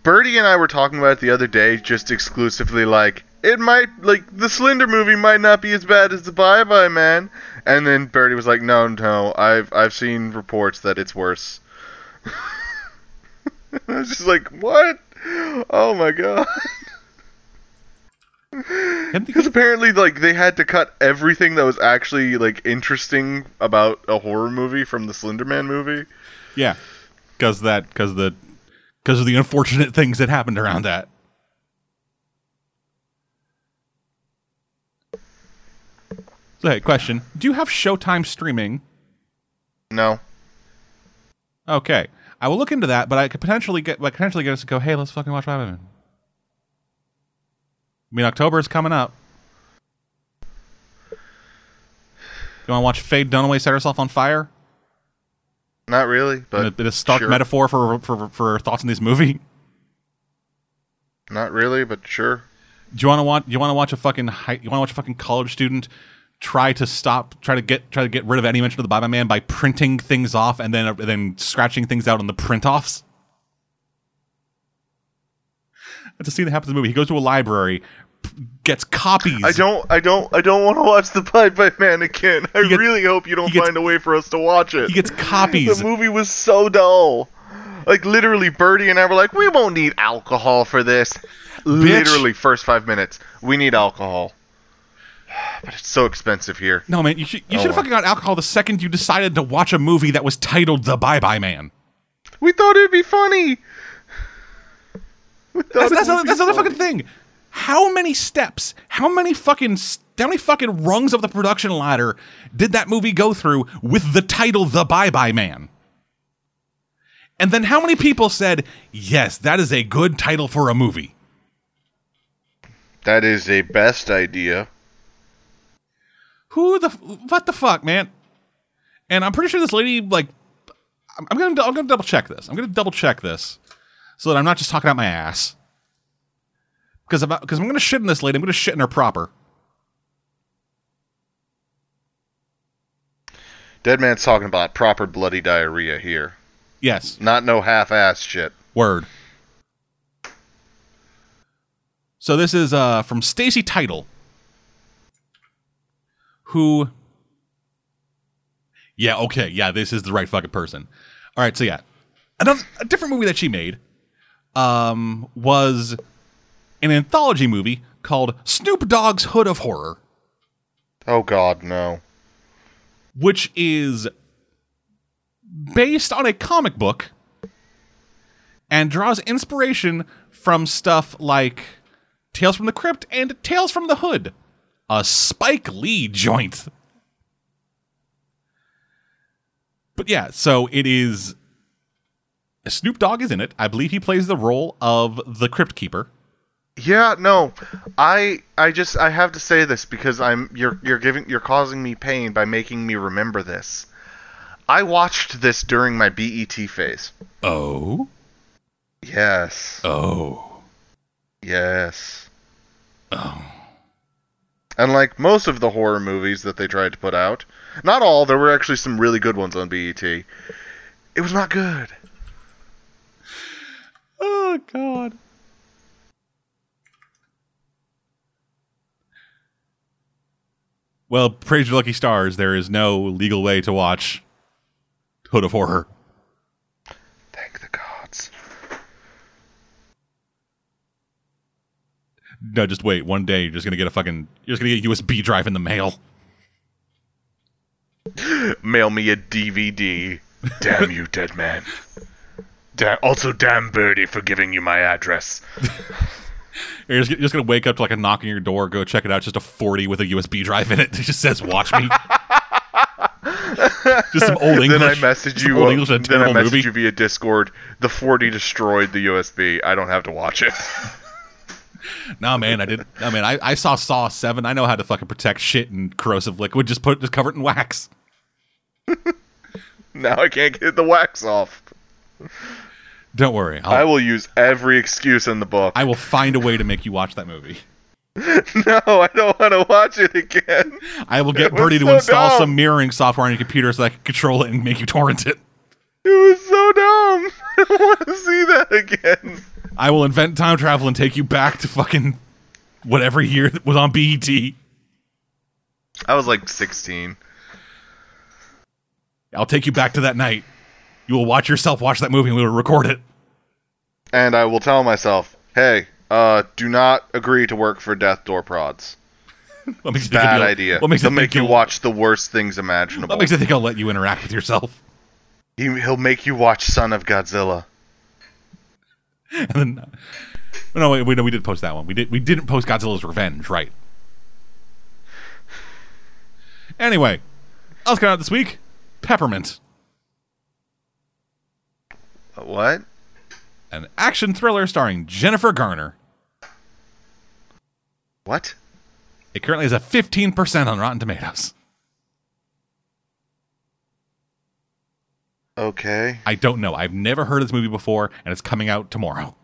Birdie and I were talking about it the other day, just exclusively like it might like the Slender movie might not be as bad as the Bye Bye Man, and then Birdie was like, no, no, I've I've seen reports that it's worse. I was just like, what? Oh my god. Because apparently, like, they had to cut everything that was actually like interesting about a horror movie from the Slender Man movie. Yeah, because that because the because of the unfortunate things that happened around that. So hey, question: Do you have Showtime streaming? No, Okay, I will look into that, but I could potentially get like potentially get us to go. Hey, let's fucking watch Batman. I mean, October is coming up. You want to watch Faye Dunaway set herself on fire? not really, but a bit of stark sure. metaphor for, for for thoughts in this movie. Not really, but sure. Do you want to watch? You want to watch a fucking high, you want to watch a fucking college student try to stop, try to get, try to get rid of any mention of the Bye Man by printing things off and then and then scratching things out on the print offs. That's a scene that happens in the movie. He goes to a library, gets copies. I don't, I don't, I don't want to watch the Bye Bye Man again. I gets- really hope you don't gets- find a way for us to watch it. He gets copies. The movie was so dull. Like literally, Birdie and I were like, we won't need alcohol for this. Literally, first five minutes, we need alcohol. But it's so expensive here. No, man, you should you Oh, should have fucking got alcohol the second you decided to watch a movie that was titled The Bye Bye Man. We thought it'd be funny. That's that's, that's another fucking thing. How many steps? How many fucking how many fucking rungs of the production ladder did that movie go through with the title The Bye Bye Man? And then how many people said, "Yes, that is a good title for a movie." That is a best idea. Who the what the fuck, man? And I'm pretty sure this lady like I'm, I'm gonna I'm gonna double check this. I'm gonna double check this so that I'm not just talking out my ass. Because about because I'm gonna shit in this lady. I'm gonna shit in her proper. Dead man's talking about proper bloody diarrhea here. Yes, Not no half-ass shit. word. So this is uh from Stacy Title, who. Yeah. Okay. Yeah. This is the right fucking person. All right. So yeah, another a different movie that she made, um, was an anthology movie called Snoop Dogg's Hood of Horror, Oh God, no. which is based on a comic book and draws inspiration from stuff like Tales from the Crypt and Tales from the Hood, a Spike Lee joint. But yeah, so it is. Snoop Dogg is in it. I believe he plays the role of the Crypt Keeper. Yeah, no. I I just I have to say this because I'm you're you're giving you're causing me pain by making me remember this. I watched this during my BET phase. Oh? Yes. Oh. Yes. Oh. And like most of the horror movies that they tried to put out, not all, there were actually some really good ones on BET. It was not good. Oh, God. Well, praise your lucky stars, there is no legal way to watch Hood of Horror. Thank the gods. No, just wait. One day you're just gonna get a fucking you're just gonna get a USB drive in the mail. Mail me a DVD. Damn you, dead man. Da- also, damn Birdie for giving you my address. You're just, you're just gonna wake up to like a knock on your door, go check it out. It's just a 40 with a USB drive in it. It just says "Watch me." just some old English. then I message you. Old English a then I message movie. you via Discord. The 40 destroyed the USB. I don't have to watch it. No, man, I did. No, man, I, I saw Saw Seven. I know how to fucking protect shit and corrosive liquid. Just put just cover it in wax. now I can't get the wax off. Don't worry. I'll, I will use every excuse in the book. I will find a way to make you watch that movie. no, I don't want to watch it again. I will get Birdie to install dumb. some mirroring software on your computer so I can control it and make you torrent it. It was so dumb. I don't want to see that again. I will invent time travel and take you back to fucking whatever year that was on BET. I was like 16. I'll take you back to that night. You will watch yourself watch that movie and we will record it. And I will tell myself, hey, uh, do not agree to work for Death Door Prods. What makes Bad idea. What makes They'll make you watch the worst things imaginable. What makes you think I'll let you interact with yourself? He, he'll make you watch Son of Godzilla. And then, no, wait, we no, we did post that one. We did. We didn't post Godzilla's Revenge, right? Anyway, else coming out this week, Peppermint, what? An action thriller starring Jennifer Garner. What? It currently has a 15% on Rotten Tomatoes. Okay. I don't know. I've never heard of this movie before, and it's coming out tomorrow.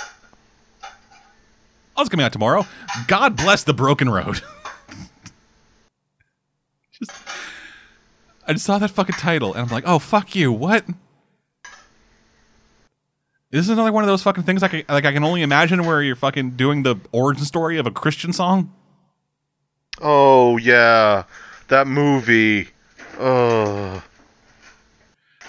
Oh, it's coming out tomorrow. God bless the broken road. just, I just saw that fucking title, and I'm like, oh, fuck you. What? This is another one of those fucking things I, like I can only imagine where you're fucking doing the origin story of a Christian song. Oh yeah, that movie. Ugh.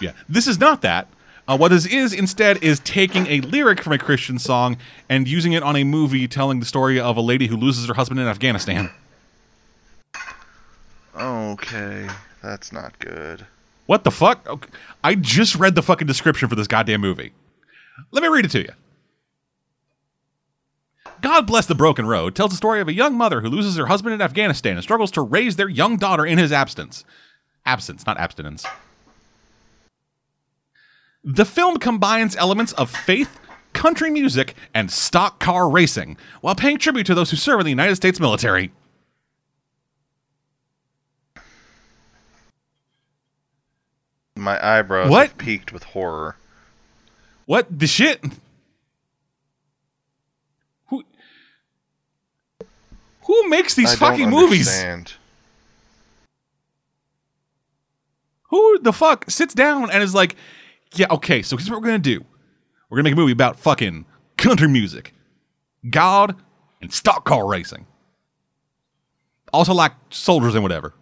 Yeah, this is not that. Uh, what this is instead is taking a lyric from a Christian song and using it on a movie telling the story of a lady who loses her husband in Afghanistan. Okay, that's not good. What the fuck? Okay. I just read the fucking description for this goddamn movie. Let me read it to you. God Bless the Broken Road tells the story of a young mother who loses her husband in Afghanistan and struggles to raise their young daughter in his absence. Absence, not abstinence. The film combines elements of faith, country music, and stock car racing while paying tribute to those who serve in the United States military. My eyebrows What? peaked with horror. What the shit? Who Who makes these I fucking movies? understand. Who the fuck sits down and is like, yeah, okay, so here's what we're gonna do. We're gonna make a movie about fucking country music, God, and stock car racing. Also like soldiers and whatever.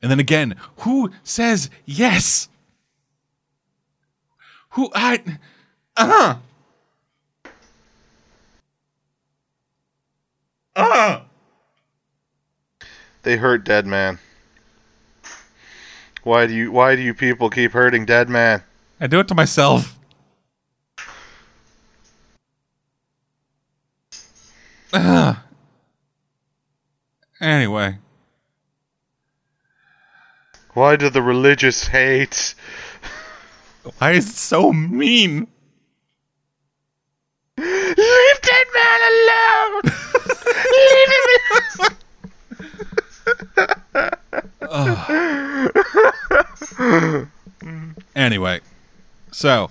And then again, who says yes? Who I uh huh. Uh They hurt Dead Man. Why do you why do you people keep hurting Dead Man? I do it to myself. Ugh. Anyway, Why do the religious hate? why is it so mean? Leave that Man alone! Leave him alone! Anyway, so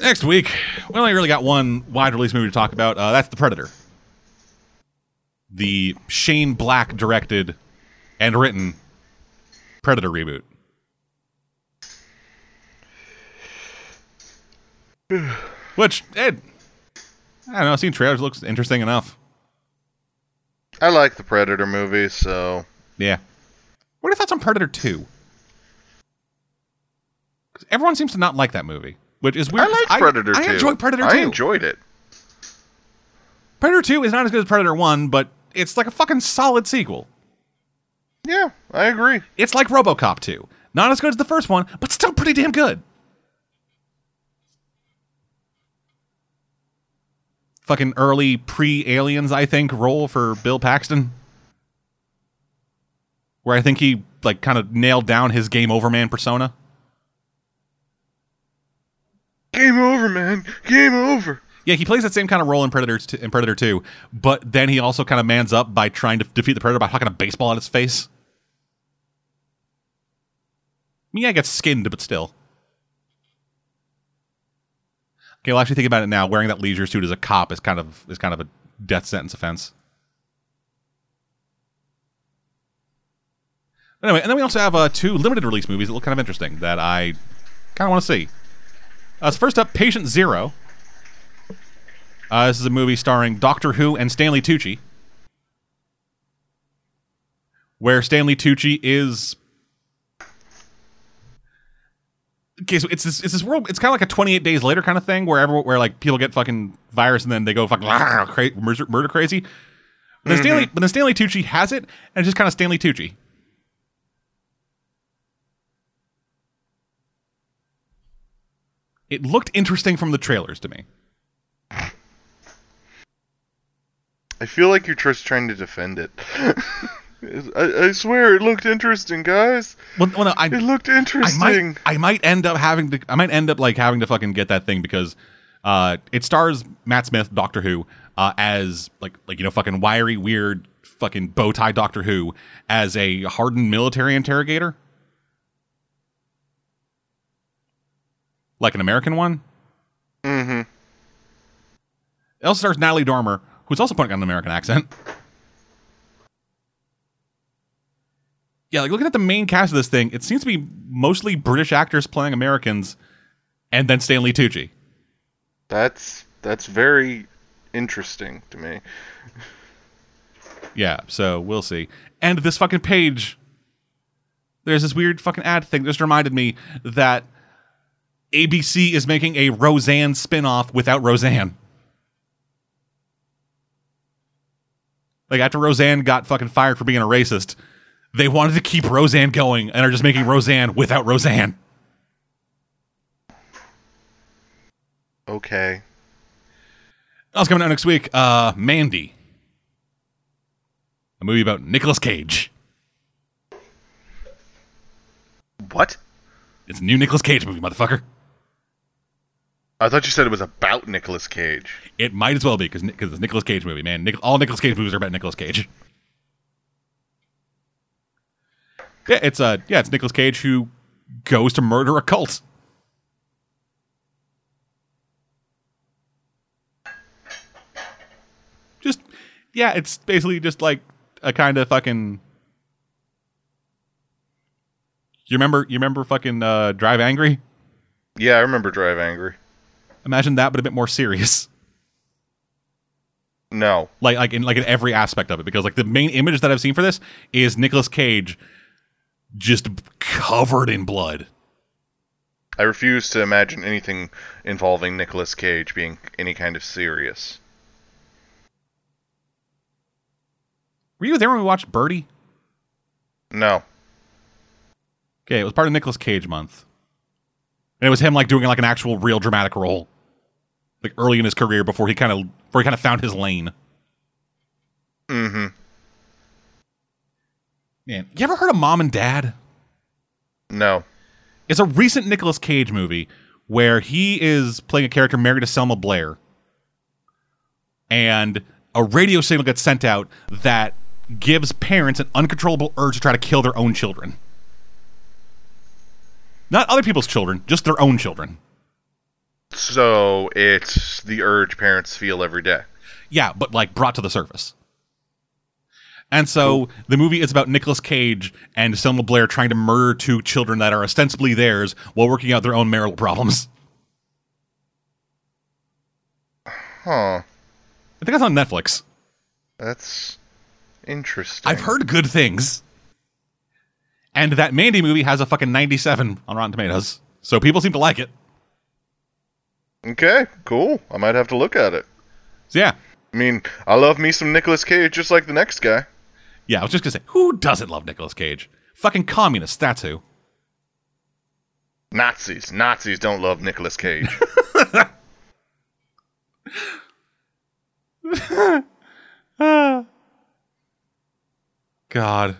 next week we only really got one wide release movie to talk about. Uh, that's The Predator, the Shane Black directed and written Predator reboot. Which, Ed, I don't know. Seeing trailers looks interesting enough. I like the Predator movie, so Yeah. What are your thoughts on Predator 2? 'Cause everyone seems to not like that movie, which is weird. I like Predator I 2. enjoy Predator 2. I enjoyed it. Predator 2 is not as good as Predator 1, but it's like a fucking solid sequel. Yeah, I agree. It's like RoboCop 2. Not as good as the first one, but still pretty damn good. Fucking early pre-aliens, I think, role for Bill Paxton. Where I think he like kind of nailed down his game over man persona. Game over, man. Game over. Yeah, he plays that same kind of role in Predator t- in Predator 2, but then he also kind of mans up by trying to defeat the Predator by hucking a baseball at its face. Me, I get skinned, but still. Okay, well, actually, think about it now. Wearing that leisure suit as a cop is kind of is kind of a death sentence offense. Anyway, and then we also have uh, two limited release movies that look kind of interesting that I kind of want to see. Uh, so first up, Patient Zero. Uh, this is a movie starring Doctor Who and Stanley Tucci, where Stanley Tucci is. Okay, so it's this it's this world. It's kind of like a 28 days later kind of thing, where everyone, where like people get fucking virus and then they go fucking cra- murder, murder crazy. But then Stanley, mm-hmm. but then Stanley Tucci has it, and it's just kind of Stanley Tucci. It looked interesting from the trailers to me. I feel like you're just trying to defend it. I, I swear it looked interesting, guys. Well, well no, I, It looked I interesting. might I might end up having to I might end up like having to fucking get that thing because uh it stars Matt Smith, Doctor Who, uh as like like you know fucking wiry, weird, fucking bow tie Doctor Who as a hardened military interrogator. Like an American one. Mm-hmm. It also stars Natalie Dormer, who's also putting on an American accent. Yeah, like looking at the main cast of this thing, it seems to be mostly British actors playing Americans, and then Stanley Tucci. That's that's very interesting to me. Yeah, so we'll see. And this fucking page, there's this weird fucking ad thing that just reminded me that ABC is making a Roseanne spin-off without Roseanne. Like after Roseanne got fucking fired for being a racist, they wanted to keep Roseanne going and are just making Roseanne without Roseanne. Okay. Else coming out next week, uh, Mandy. A movie about Nicolas Cage. What? It's a new Nicolas Cage movie, motherfucker. I thought you said it was about Nicolas Cage. It might as well be because it's a Nicolas Cage movie, man. Nic- all Nicolas Cage movies are about Nicolas Cage. Yeah, it's uh yeah, it's Nicolas Cage who goes to murder a cult. Just yeah, it's basically just like a kind of fucking You remember you remember fucking uh Drive Angry? Yeah, I remember Drive Angry. Imagine that but a bit more serious. No. like like in like in every aspect of it because like the main image that I've seen for this is Nicolas Cage just covered in blood. I refuse to imagine anything involving Nicolas Cage being any kind of serious. Were you there when we watched Birdy? No. Okay, it was part of Nicolas Cage month. And it was him like doing like an actual real dramatic role. Like early in his career before he kind of before he kind of found his lane. Mm-hmm. Man, you ever heard of Mom and Dad? No. It's a recent Nicolas Cage movie where he is playing a character married to Selma Blair. And a radio signal gets sent out that gives parents an uncontrollable urge to try to kill their own children. Not other people's children, just their own children. So it's the urge parents feel every day. Yeah, but like brought to the surface. And so the movie is about Nicolas Cage and Selma Blair trying to murder two children that are ostensibly theirs while working out their own marital problems. Huh. I think that's on Netflix. That's interesting. I've heard good things. And that Mandy movie has a fucking 97 on Rotten Tomatoes. So people seem to like it. Okay, cool. I might have to look at it. So yeah. I mean, I love me some Nicolas Cage just like the next guy. Yeah, I was just gonna say, who doesn't love Nicolas Cage? Fucking communist, that's who. Nazis. Nazis don't love Nicolas Cage. God.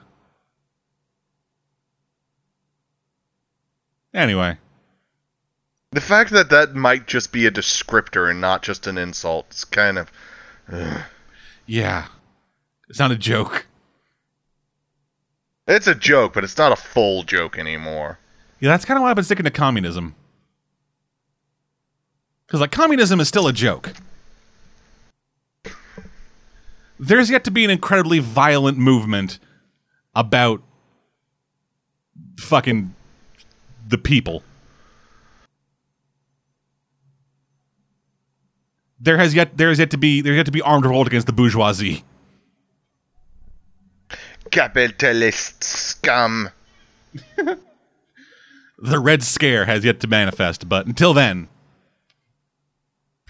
Anyway. the fact that that might just be a descriptor and not just an insult is kind of. Yeah. It's not a joke. It's a joke, but it's not a full joke anymore. Yeah, that's kind of why I've been sticking to communism. Because, like, communism is still a joke. There's yet to be an incredibly violent movement about fucking the people. There has yet there has yet to be there yet to be armed revolt against the bourgeoisie. Capitalist scum. The Red Scare has yet to manifest, but until then,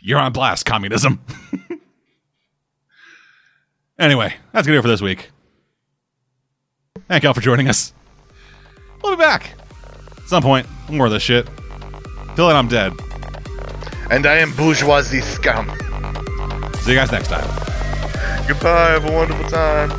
you're on blast, communism. anyway, that's gonna do it for this week. Thank y'all for joining us. We'll be back at some point. More of this shit. Till then, I'm dead. And I am bourgeoisie scum. See you guys next time. Goodbye, have a wonderful time.